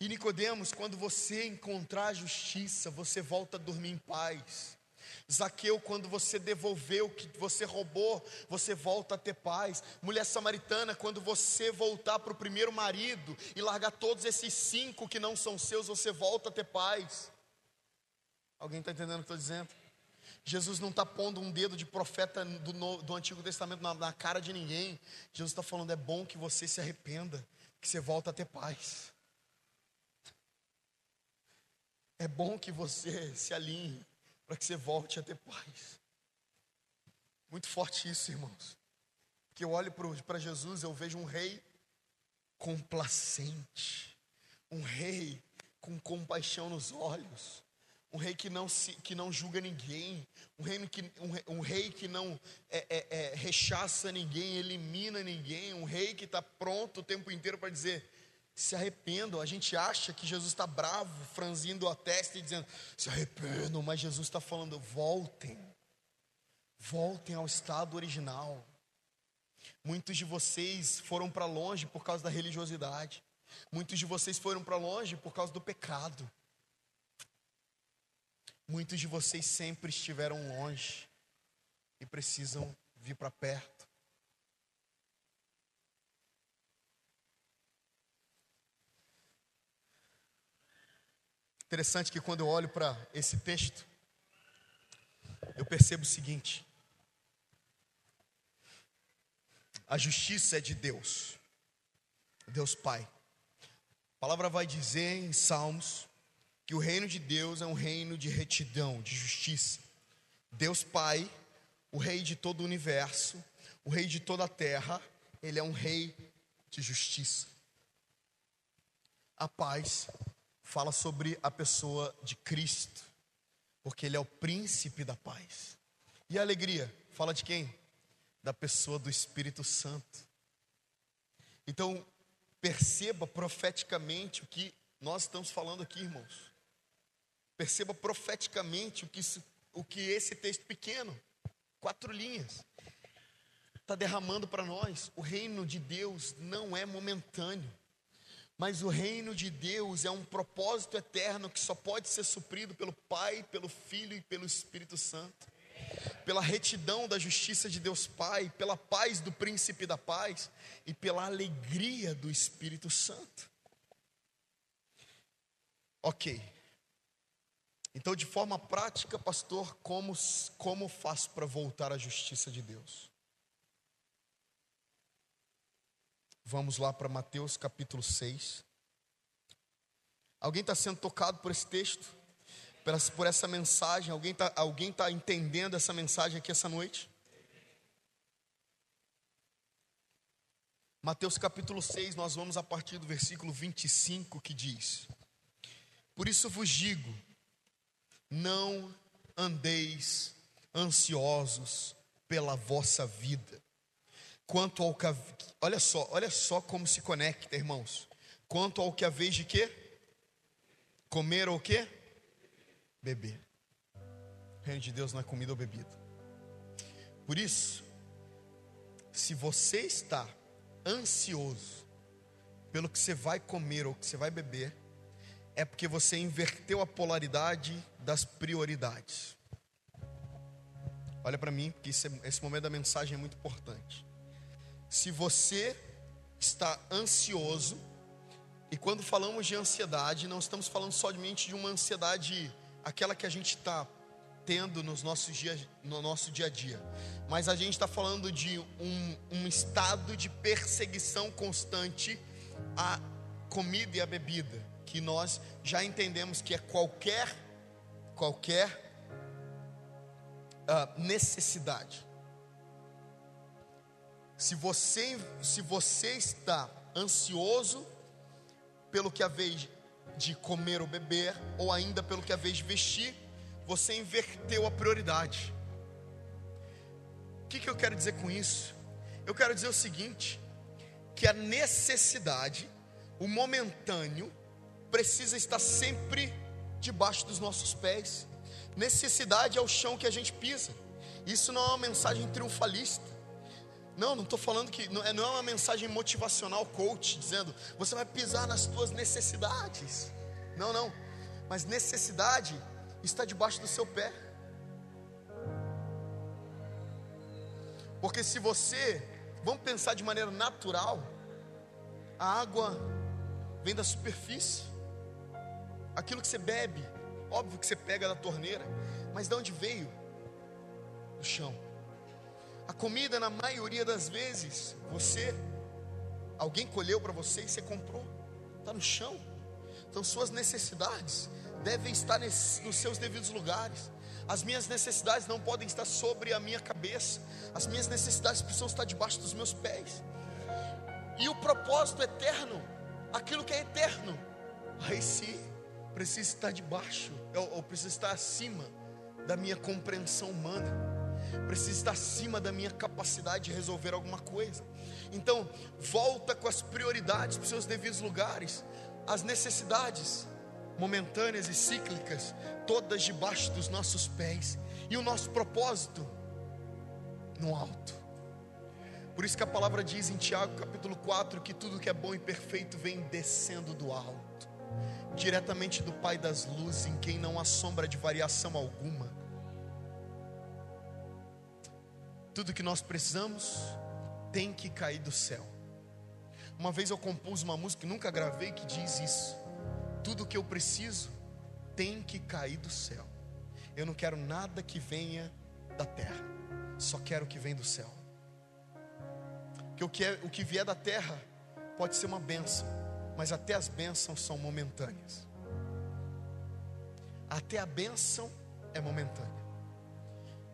E Nicodemos, quando você encontrar a justiça, você volta a dormir em paz. Zaqueu, quando você devolveu o que você roubou, você volta a ter paz. Mulher samaritana, quando você voltar para o primeiro marido e largar todos esses cinco que não são seus, você volta a ter paz. Alguém está entendendo o que estou dizendo? Jesus não está pondo um dedo de profeta do, do Antigo Testamento na, na cara de ninguém. Jesus está falando: é bom que você se arrependa, que você volta a ter paz. É bom que você se alinhe para que você volte a ter paz. Muito forte isso, irmãos. Que eu olho para Jesus, eu vejo um rei complacente, um rei com compaixão nos olhos, um rei que não, se, que não julga ninguém, um rei que, um, um rei que não é, é, é, rechaça ninguém, elimina ninguém, um rei que está pronto o tempo inteiro para dizer: se arrependam. A gente acha que Jesus está bravo, franzindo a testa e dizendo: se arrependam, mas Jesus está falando: voltem, voltem ao estado original. Muitos de vocês foram para longe por causa da religiosidade. Muitos de vocês foram para longe por causa do pecado. Muitos de vocês sempre estiveram longe e precisam vir para perto. Interessante que quando eu olho para esse texto, eu percebo o seguinte: a justiça é de Deus, Deus Pai. A palavra vai dizer em Salmos que o reino de Deus é um reino de retidão, de justiça. Deus Pai, o rei de todo o universo, o rei de toda a terra, ele é um rei de justiça. A paz fala sobre a pessoa de Cristo, porque ele é o príncipe da paz. E a alegria fala de quem? Da pessoa do Espírito Santo. Então, perceba profeticamente o que nós estamos falando aqui, irmãos. Perceba profeticamente o que, o que esse texto pequeno, quatro linhas, está derramando para nós. O reino de Deus não é momentâneo, mas o reino de Deus é um propósito eterno que só pode ser suprido pelo Pai, pelo Filho e pelo Espírito Santo. Pela retidão da justiça de Deus Pai, pela paz do príncipe da paz e pela alegria do Espírito Santo. Ok, então, de forma prática, pastor, como, como faço para voltar à justiça de Deus? Vamos lá para Mateus capítulo 6. Alguém está sendo tocado por esse texto? Por essa mensagem? Alguém está alguém tá entendendo essa mensagem aqui essa noite? Mateus capítulo 6, nós vamos a partir do versículo 25 que diz: Por isso vos digo, não andeis ansiosos pela vossa vida. Quanto ao que olha só, olha só como se conecta, irmãos. Quanto ao que a vez de quê? Comer ou quê? Beber. Reino de Deus não é comida ou bebida. Por isso, se você está ansioso pelo que você vai comer ou que você vai beber, é porque você inverteu a polaridade das prioridades. Olha para mim, porque esse, esse momento da mensagem é muito importante. Se você está ansioso, e quando falamos de ansiedade, não estamos falando somente de uma ansiedade, aquela que a gente está tendo nos nossos dias, no nosso dia a dia, mas a gente está falando de um, um estado de perseguição constante à comida e à bebida que nós já entendemos que é qualquer qualquer uh, necessidade. Se você se você está ansioso pelo que a vez de comer ou beber, ou ainda pelo que a vez de vestir, você inverteu a prioridade. O que, que eu quero dizer com isso? Eu quero dizer o seguinte: que a necessidade, o momentâneo, precisa estar sempre debaixo dos nossos pés. Necessidade é o chão que a gente pisa. Isso não é uma mensagem triunfalista. Não, não estou falando que não é, não é uma mensagem motivacional coach dizendo você vai pisar nas tuas necessidades. Não, não. Mas necessidade está debaixo do seu pé. Porque se você, vamos pensar de maneira natural, a água vem da superfície aquilo que você bebe, óbvio que você pega da torneira, mas de onde veio? Do chão. A comida, na maioria das vezes, você, alguém colheu para você e você comprou, está no chão. Então, suas necessidades devem estar nesse, nos seus devidos lugares. As minhas necessidades não podem estar sobre a minha cabeça, as minhas necessidades precisam estar debaixo dos meus pés. E o propósito eterno, aquilo que é eterno, aí sim precisa estar debaixo, ou, ou precisa estar acima da minha compreensão humana, precisa estar acima da minha capacidade de resolver alguma coisa. Então, volta com as prioridades para os seus devidos lugares, as necessidades momentâneas e cíclicas, todas debaixo dos nossos pés, e o nosso propósito no alto. Por isso que a palavra diz em Tiago capítulo 4 que tudo que é bom e perfeito vem descendo do alto, diretamente do Pai das luzes, em quem não há sombra de variação alguma. Tudo que nós precisamos tem que cair do céu. Uma vez eu compus uma música que nunca gravei que diz isso: tudo que eu preciso tem que cair do céu. Eu não quero nada que venha da terra, só quero o que vem do céu. Que o que, é, o que vier da terra pode ser uma bênção, mas até as bênçãos são momentâneas. Até a bênção é momentânea.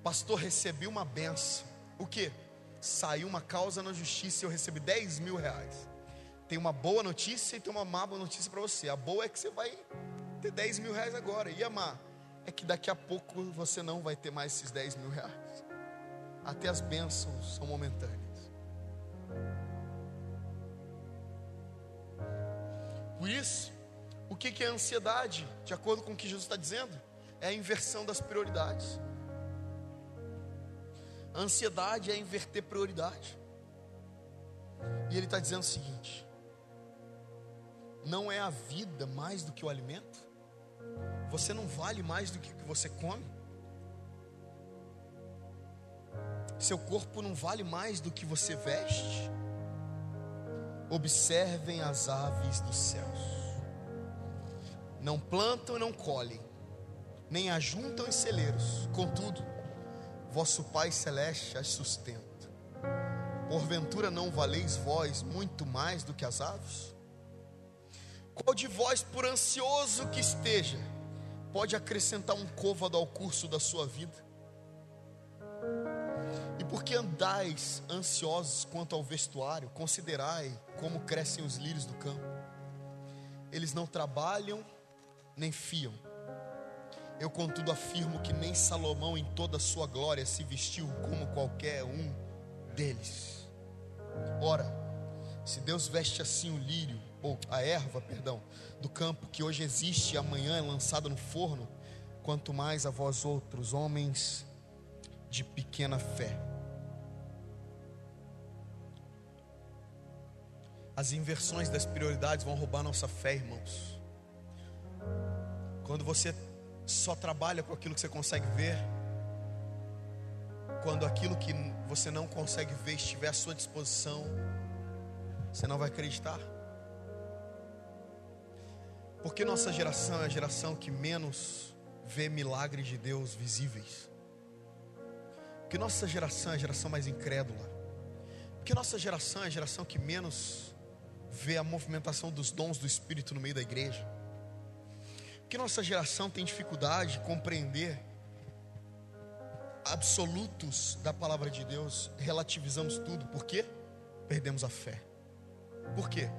Pastor, recebi uma bênção. O que? Saiu uma causa na justiça e eu recebi 10 mil reais. Tem uma boa notícia e tem uma má notícia para você. A boa é que você vai ter 10 mil reais agora. E a má é que daqui a pouco você não vai ter mais esses 10 mil reais. Até as bênçãos são momentâneas. Por isso, o que é ansiedade? De acordo com o que Jesus está dizendo, é a inversão das prioridades. Ansiedade é inverter prioridade. E ele está dizendo o seguinte: não é a vida mais do que o alimento? Você não vale mais do que o que você come? Seu corpo não vale mais do que você veste? Observem as aves dos céus. Não plantam e não colhem, nem ajuntam em celeiros. Contudo, vosso Pai celeste as sustenta. Porventura não valeis vós muito mais do que as aves? Qual de vós, por ansioso que esteja, pode acrescentar um côvado ao curso da sua vida? E por que andais ansiosos quanto ao vestuário? Considerai como crescem os lírios do campo. Eles não trabalham nem fiam. Eu, contudo, afirmo que nem Salomão, em toda a sua glória, se vestiu como qualquer um deles. Ora, se Deus veste assim o lírio, ou a erva, perdão, do campo que hoje existe e amanhã é lançada no forno, quanto mais a vós outros, homens de pequena fé. As inversões das prioridades vão roubar nossa fé, irmãos. Quando você só trabalha com aquilo que você consegue ver, quando aquilo que você não consegue ver estiver à sua disposição, você não vai acreditar. Porque nossa geração é a geração que menos vê milagres de Deus visíveis. Porque nossa geração é a geração mais incrédula. Porque nossa geração é a geração que menos vê a movimentação dos dons do Espírito no meio da igreja. Porque nossa geração tem dificuldade de compreender absolutos da palavra de Deus, relativizamos tudo. Por quê? Perdemos a fé. Por quê?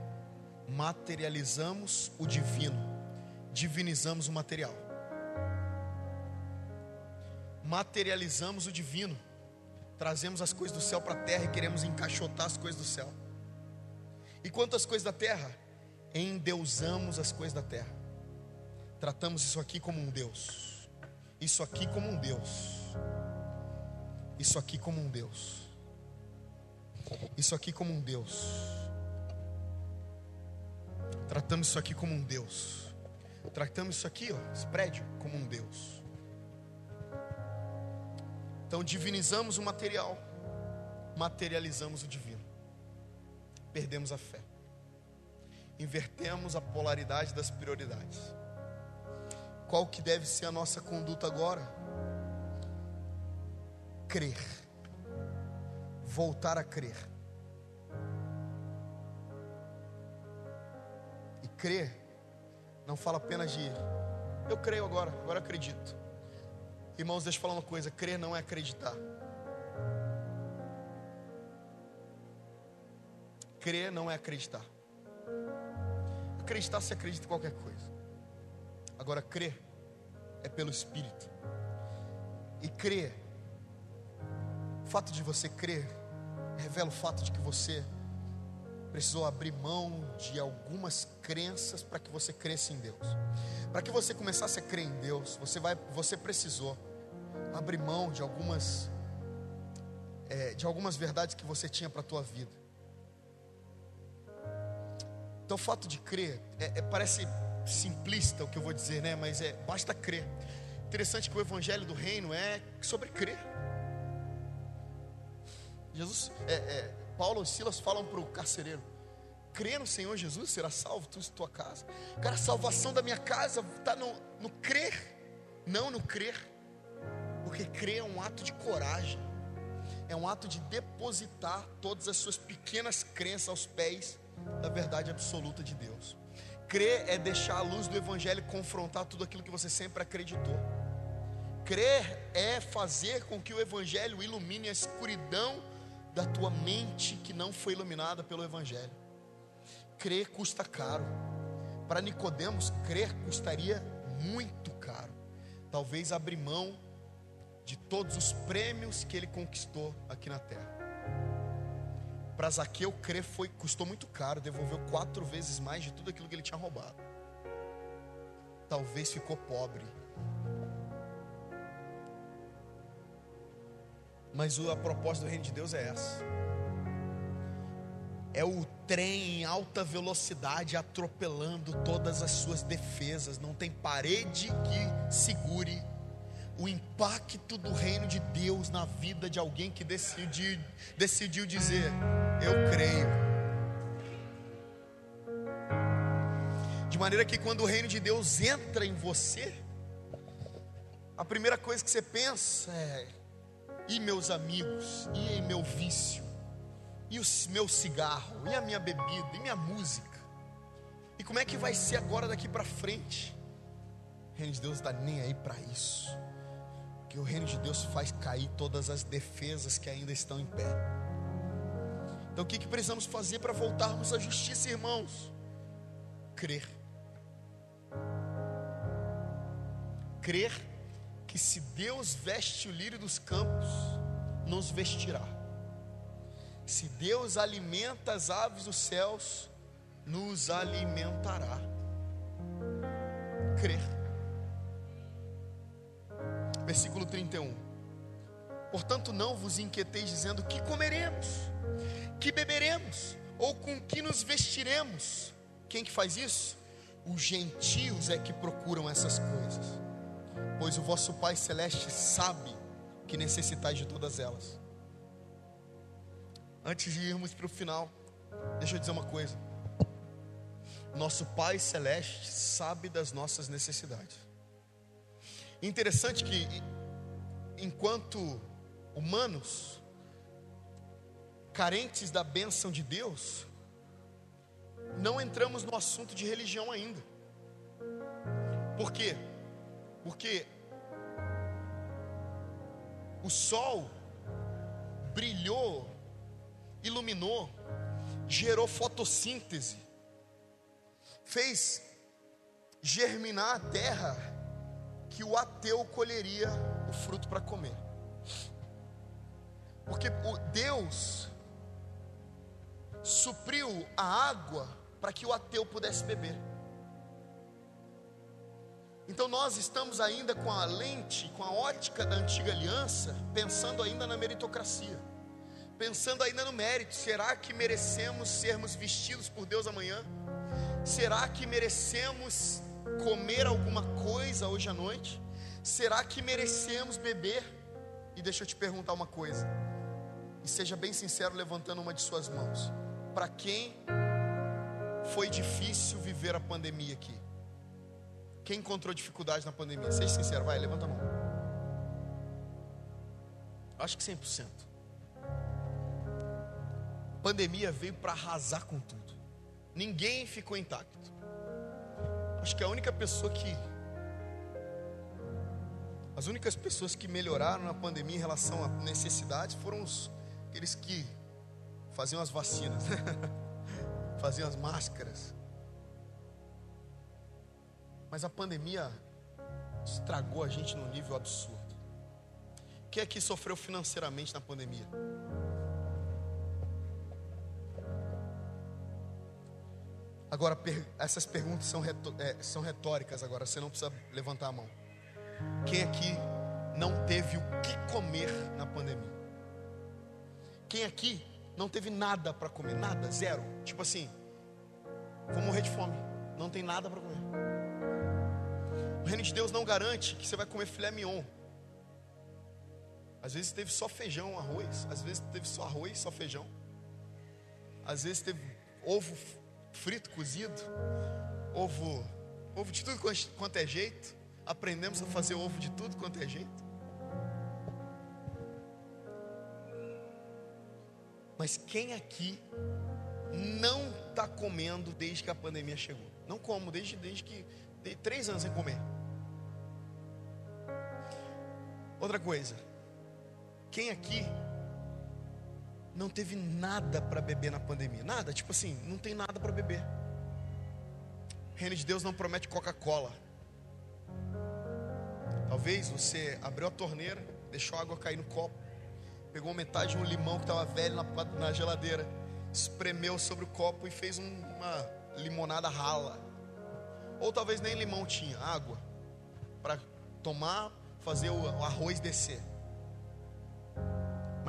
materializamos o divino, divinizamos o material. Materializamos o divino, trazemos as coisas do céu para a terra e queremos encaixotar as coisas do céu. E quanto às coisas da terra, endeusamos as coisas da terra. Tratamos isso aqui como um Deus. Isso aqui como um Deus. Isso aqui como um Deus. Isso aqui como um Deus. Tratamos isso aqui como um Deus. Tratamos isso aqui, ó, esse prédio, como um Deus. Então divinizamos o material, materializamos o divino. Perdemos a fé. Invertemos a polaridade das prioridades. Qual que deve ser a nossa conduta agora? Crer. Voltar a crer crer não fala apenas de eu creio agora, agora acredito. Irmãos, deixa eu falar uma coisa: crer não é acreditar. Crer não é acreditar. Acreditar se acredita em qualquer coisa. Agora, crer é pelo Espírito. E crer, o fato de você crer, revela o fato de que você precisou abrir mão de algumas crenças para que você cresça em Deus. Para que você começasse a crer em Deus, você vai, você precisou abrir mão de algumas é, de algumas verdades que você tinha para a tua vida. Então, o fato de crer é, é, parece simplista o que eu vou dizer, né? Mas é basta crer. Interessante que o evangelho do reino é sobre crer. Jesus, é, é, Paulo e Silas falam para o carcereiro: crê no Senhor Jesus, será salvo tu e tua casa. Cara, a salvação da minha casa está no, no crer, não no crer, porque crer é um ato de coragem, é um ato de depositar todas as suas pequenas crenças aos pés da verdade absoluta de Deus. Crer é deixar a luz do Evangelho confrontar tudo aquilo que você sempre acreditou. Crer é fazer com que o Evangelho ilumine a escuridão da tua mente que não foi iluminada pelo Evangelho. Crer custa caro. Para Nicodemos, crer custaria muito caro. Talvez abrir mão de todos os prêmios que ele conquistou aqui na terra. Para Zaqueu, crer foi, custou muito caro, devolveu quatro vezes mais de tudo aquilo que ele tinha roubado. Talvez ficou pobre. Mas a proposta do reino de Deus é essa. É o trem em alta velocidade atropelando todas as suas defesas. Não tem parede que segure o impacto do reino de Deus na vida de alguém que decidiu, decidiu dizer: Eu creio. De maneira que quando o reino de Deus entra em você, a primeira coisa que você pensa é: e meus amigos, e meu vício, e o meu cigarro, e a minha bebida, e minha música. E como é que vai ser agora daqui para frente? O reino de Deus está nem aí para isso. Que o reino de Deus faz cair todas as defesas que ainda estão em pé. Então o que, que precisamos fazer para voltarmos à justiça, irmãos? Crer. Crer que se Deus veste o lírio dos campos, nos vestirá. Se Deus alimenta as aves dos céus, nos alimentará. Crer. Versículo 31. Portanto, não vos inquieteis dizendo que comeremos, que beberemos, ou com que nos vestiremos. Quem que faz isso? Os gentios é que procuram essas coisas pois o vosso Pai Celeste sabe que necessitais de todas elas. Antes de irmos para o final, deixa eu dizer uma coisa. Nosso Pai Celeste sabe das nossas necessidades. Interessante que, enquanto humanos, carentes da bênção de Deus, não entramos no assunto de religião ainda. Por quê? Porque o sol brilhou, iluminou, gerou fotossíntese, fez germinar a terra que o ateu colheria o fruto para comer. Porque o Deus supriu a água para que o ateu pudesse beber. Então nós estamos ainda com a lente, com a ótica da antiga aliança, pensando ainda na meritocracia, pensando ainda no mérito. Será que merecemos sermos vestidos por Deus amanhã? Será que merecemos comer alguma coisa hoje à noite? Será que merecemos beber? E deixa eu te perguntar uma coisa, e seja bem sincero levantando uma de suas mãos: para quem foi difícil viver a pandemia aqui? Quem encontrou dificuldade na pandemia? Seja sincero, vai, levanta a mão. Acho que 100%. A pandemia veio para arrasar com tudo. Ninguém ficou intacto. Acho que a única pessoa que. As únicas pessoas que melhoraram na pandemia em relação a necessidades foram os, aqueles que faziam as vacinas, faziam as máscaras, mas a pandemia estragou a gente num nível absurdo. Quem aqui sofreu financeiramente na pandemia? Agora, essas perguntas são, é, são retóricas agora, você não precisa levantar a mão. Quem aqui não teve o que comer na pandemia? quem aqui não teve nada para comer? Nada, zero. Tipo assim, vou morrer de fome, não tem nada para comer. O reino de Deus não garante que você vai comer filé mignon. Às vezes teve só feijão, arroz. Às vezes teve só arroz, só feijão. Às vezes teve ovo frito, cozido. Ovo, ovo de tudo quanto é jeito. Aprendemos a fazer ovo de tudo quanto é jeito. Mas quem aqui não está comendo desde que a pandemia chegou? Não como, desde, desde que. Dei três anos sem comer. Outra coisa. Quem aqui não teve nada para beber na pandemia? Nada, tipo assim, não tem nada para beber. Reino de Deus não promete Coca-Cola. Talvez você abriu a torneira, deixou a água cair no copo, pegou metade de um limão que estava velho na, na, geladeira, espremeu sobre o copo e fez um, uma limonada rala. Ou talvez nem limão tinha, água, para tomar, fazer o, o arroz descer.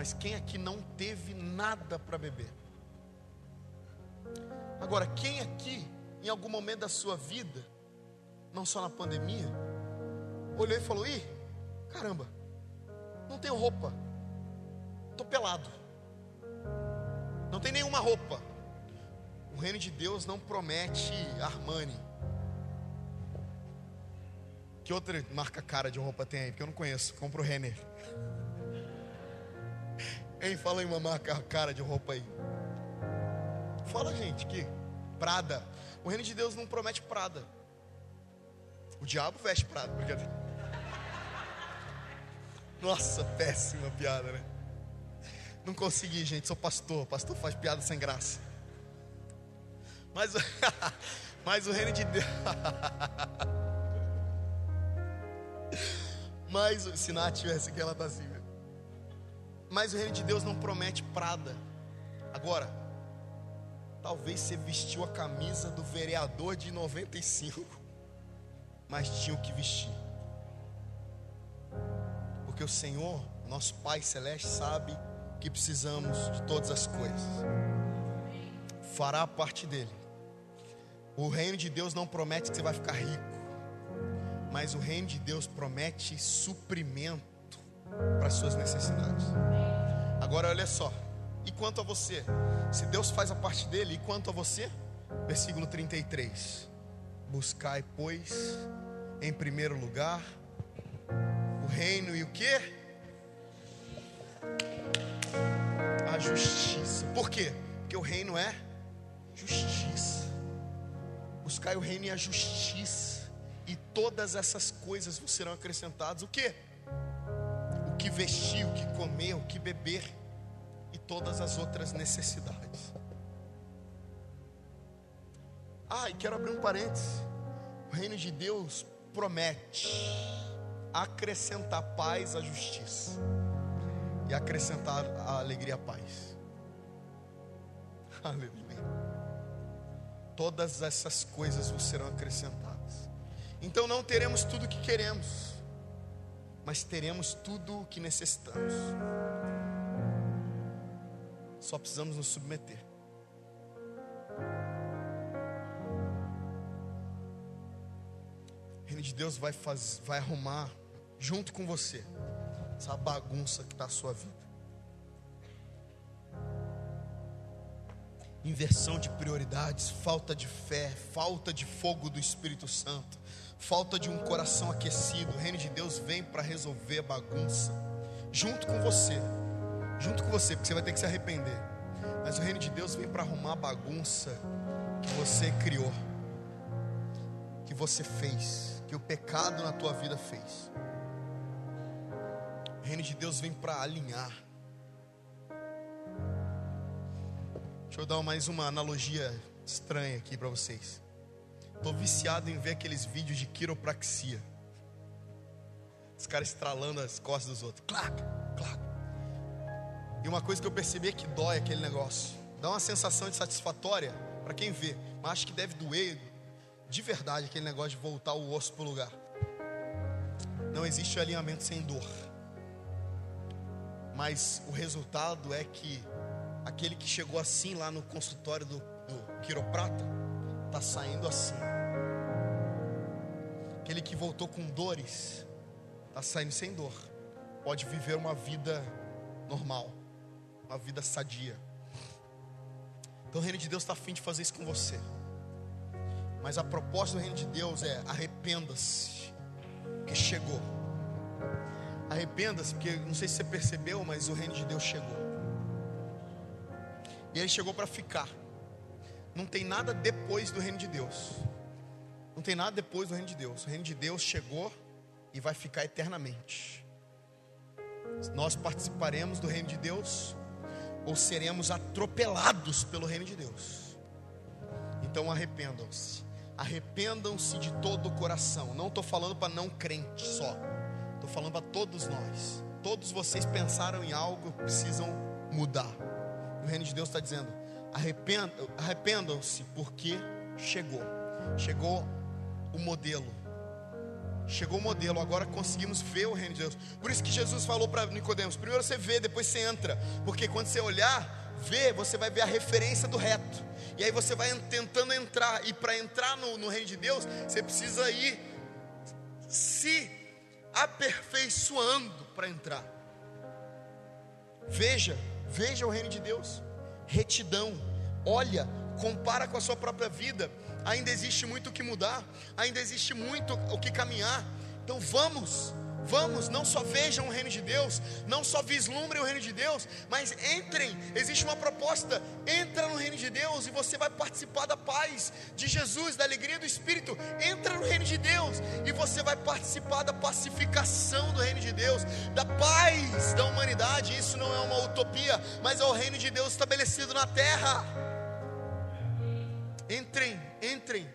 Mas quem aqui não teve nada para beber? Agora, quem aqui, em algum momento da sua vida, não só na pandemia, olhou e falou: ih, caramba, não tenho roupa, estou pelado, não tem nenhuma roupa. O reino de Deus não promete Armani. Que outra marca cara de roupa tem aí? Porque eu não conheço. Compro o Renner. Hein, fala aí uma marca cara de roupa aí. Fala, gente, que Prada. O reino de Deus não promete Prada. O diabo veste Prada, brincadeira. Nossa, péssima piada, né? Não consegui, gente, sou pastor. Pastor faz piada sem graça. Mas, mas o reino de Deus. mas se Nath tivesse aqui, ela tá assim. Mas o reino de Deus não promete prada. Agora, talvez você vestiu a camisa do vereador de 95, mas tinha o que vestir. Porque o Senhor, nosso Pai Celeste, sabe que precisamos de todas as coisas. Fará a parte dele. O reino de Deus não promete que você vai ficar rico, mas o reino de Deus promete suprimento para as suas necessidades. Agora olha só. E quanto a você? Se Deus faz a parte dele, e quanto a você? Versículo 33. Buscai, pois, em primeiro lugar, o reino e o que? A justiça. Por quê? Porque o reino é justiça. Buscai o reino e a justiça. E todas essas coisas serão acrescentadas. O que? Que vestir, o que comer, o que beber e todas as outras necessidades. Ah, e quero abrir um parênteses. O reino de Deus promete acrescentar paz à justiça e acrescentar a alegria à paz. Aleluia. Todas essas coisas vos serão acrescentadas. Então não teremos tudo o que queremos mas teremos tudo o que necessitamos. Só precisamos nos submeter. O reino de Deus vai, faz, vai arrumar junto com você essa bagunça que está a sua vida. Inversão de prioridades, falta de fé, falta de fogo do Espírito Santo falta de um coração aquecido. O reino de Deus vem para resolver a bagunça, junto com você, junto com você, porque você vai ter que se arrepender. Mas o reino de Deus vem para arrumar a bagunça que você criou, que você fez, que o pecado na tua vida fez. O reino de Deus vem para alinhar. Deixa eu dar mais uma analogia estranha aqui para vocês. Estou viciado em ver aqueles vídeos de quiropraxia. Os caras estralando as costas dos outros. Clac, clac. E uma coisa que eu percebi é que dói aquele negócio. Dá uma sensação de satisfatória para quem vê. Mas acho que deve doer de verdade aquele negócio de voltar o osso para o lugar. Não existe alinhamento sem dor. mas o resultado é que aquele que chegou assim lá no consultório do, do quiroprata está saindo assim. Aquele que voltou com dores está saindo sem dor. Pode viver uma vida normal, uma vida sadia. Então o reino de Deus está afim de fazer isso com você. Mas a proposta do reino de Deus é arrependa-se, que chegou. Arrependa-se, porque não sei se você percebeu, mas o reino de Deus chegou. E ele chegou para ficar. Não tem nada depois do reino de Deus. Não tem nada depois do reino de Deus. O reino de Deus chegou e vai ficar eternamente. Nós participaremos do reino de Deus ou seremos atropelados pelo reino de Deus. Então arrependam-se. Arrependam-se de todo o coração. Não estou falando para não crente só. Estou falando para todos nós. Todos vocês pensaram em algo, precisam mudar. O reino de Deus está dizendo: arrependam-se, porque chegou. Chegou o modelo Chegou o modelo, agora conseguimos ver o reino de Deus. Por isso que Jesus falou para Nicodemos: primeiro você vê, depois você entra. Porque quando você olhar, vê, você vai ver a referência do reto. E aí você vai tentando entrar. E para entrar no, no reino de Deus, você precisa ir se aperfeiçoando para entrar. Veja, veja o reino de Deus. Retidão. Olha, compara com a sua própria vida ainda existe muito o que mudar, ainda existe muito o que caminhar. Então vamos, vamos, não só vejam o reino de Deus, não só vislumbrem o reino de Deus, mas entrem. Existe uma proposta: entra no reino de Deus e você vai participar da paz de Jesus, da alegria do Espírito. Entra no reino de Deus e você vai participar da pacificação do reino de Deus, da paz da humanidade. Isso não é uma utopia, mas é o reino de Deus estabelecido na terra. Entrem Entrem,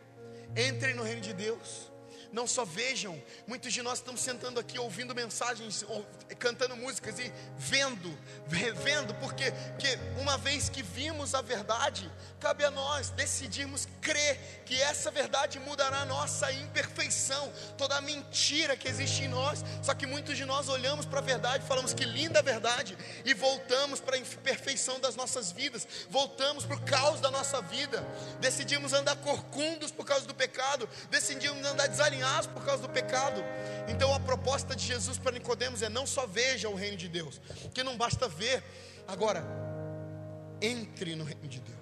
entrem no reino de Deus. Não só vejam, muitos de nós estamos sentando aqui ouvindo mensagens, ou, cantando músicas e vendo, vendo, porque que uma vez que vimos a verdade, cabe a nós decidirmos crer que essa verdade mudará a nossa imperfeição, toda a mentira que existe em nós. Só que muitos de nós olhamos para a verdade, falamos que linda a verdade e voltamos para a imperfeição das nossas vidas, voltamos para o caos da nossa vida. Decidimos andar corcundos por causa do pecado, decidimos andar desalinhados alinhados por causa do pecado. Então a proposta de Jesus para Nicodemos é não só veja o reino de Deus, que não basta ver, agora entre no reino de Deus.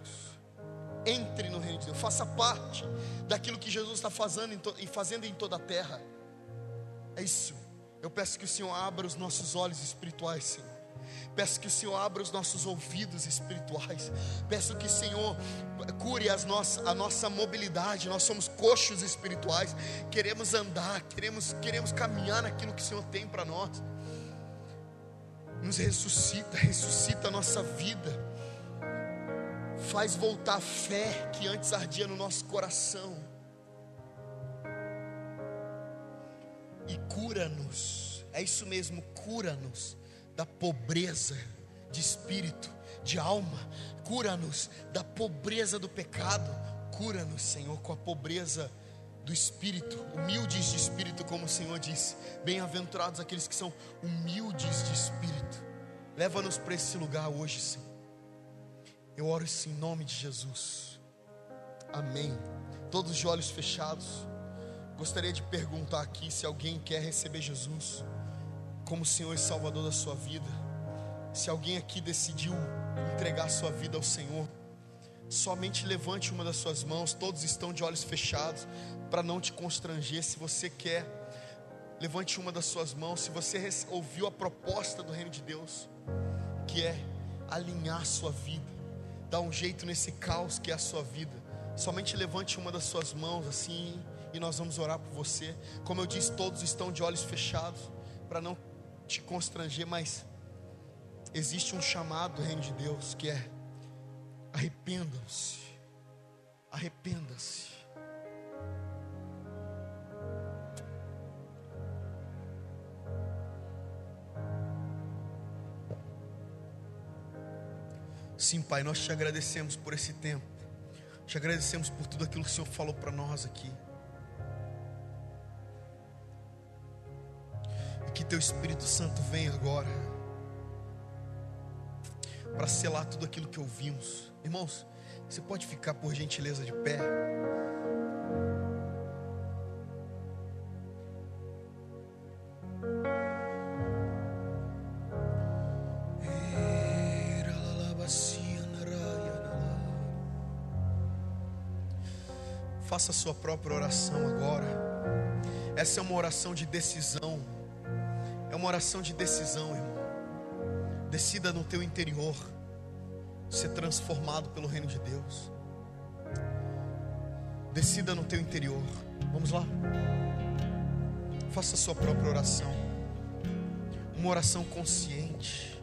Entre no reino de Deus, faça parte daquilo que Jesus está fazendo e fazendo em toda a terra. É isso. Eu peço que o Senhor abra os nossos olhos espirituais, Senhor Peço que o Senhor abra os nossos ouvidos espirituais. Peço que o Senhor cure as nossas, a nossa mobilidade. Nós somos coxos espirituais. Queremos andar, queremos, queremos caminhar naquilo que o Senhor tem para nós. Nos ressuscita, ressuscita a nossa vida. Faz voltar a fé que antes ardia no nosso coração. E cura-nos. É isso mesmo, cura-nos da pobreza de espírito, de alma, cura-nos da pobreza do pecado, cura-nos, Senhor, com a pobreza do espírito, humildes de espírito, como o Senhor disse. Bem-aventurados aqueles que são humildes de espírito. Leva-nos para esse lugar hoje, Senhor. Eu oro isso em nome de Jesus. Amém. Todos os olhos fechados. Gostaria de perguntar aqui se alguém quer receber Jesus como Senhor e Salvador da sua vida. Se alguém aqui decidiu entregar sua vida ao Senhor, somente levante uma das suas mãos, todos estão de olhos fechados, para não te constranger. Se você quer, levante uma das suas mãos. Se você ouviu a proposta do Reino de Deus, que é alinhar sua vida, dar um jeito nesse caos que é a sua vida, somente levante uma das suas mãos assim e nós vamos orar por você. Como eu disse, todos estão de olhos fechados para não te constranger, mas existe um chamado do reino de Deus que é arrependam-se, arrependa-se. Sim, Pai, nós te agradecemos por esse tempo, te agradecemos por tudo aquilo que o Senhor falou para nós aqui. Que teu Espírito Santo venha agora para selar tudo aquilo que ouvimos. Irmãos, você pode ficar por gentileza de pé? Faça a sua própria oração agora. Essa é uma oração de decisão. É uma oração de decisão, irmão. Decida no teu interior ser transformado pelo reino de Deus. Decida no teu interior. Vamos lá. Faça a sua própria oração. Uma oração consciente.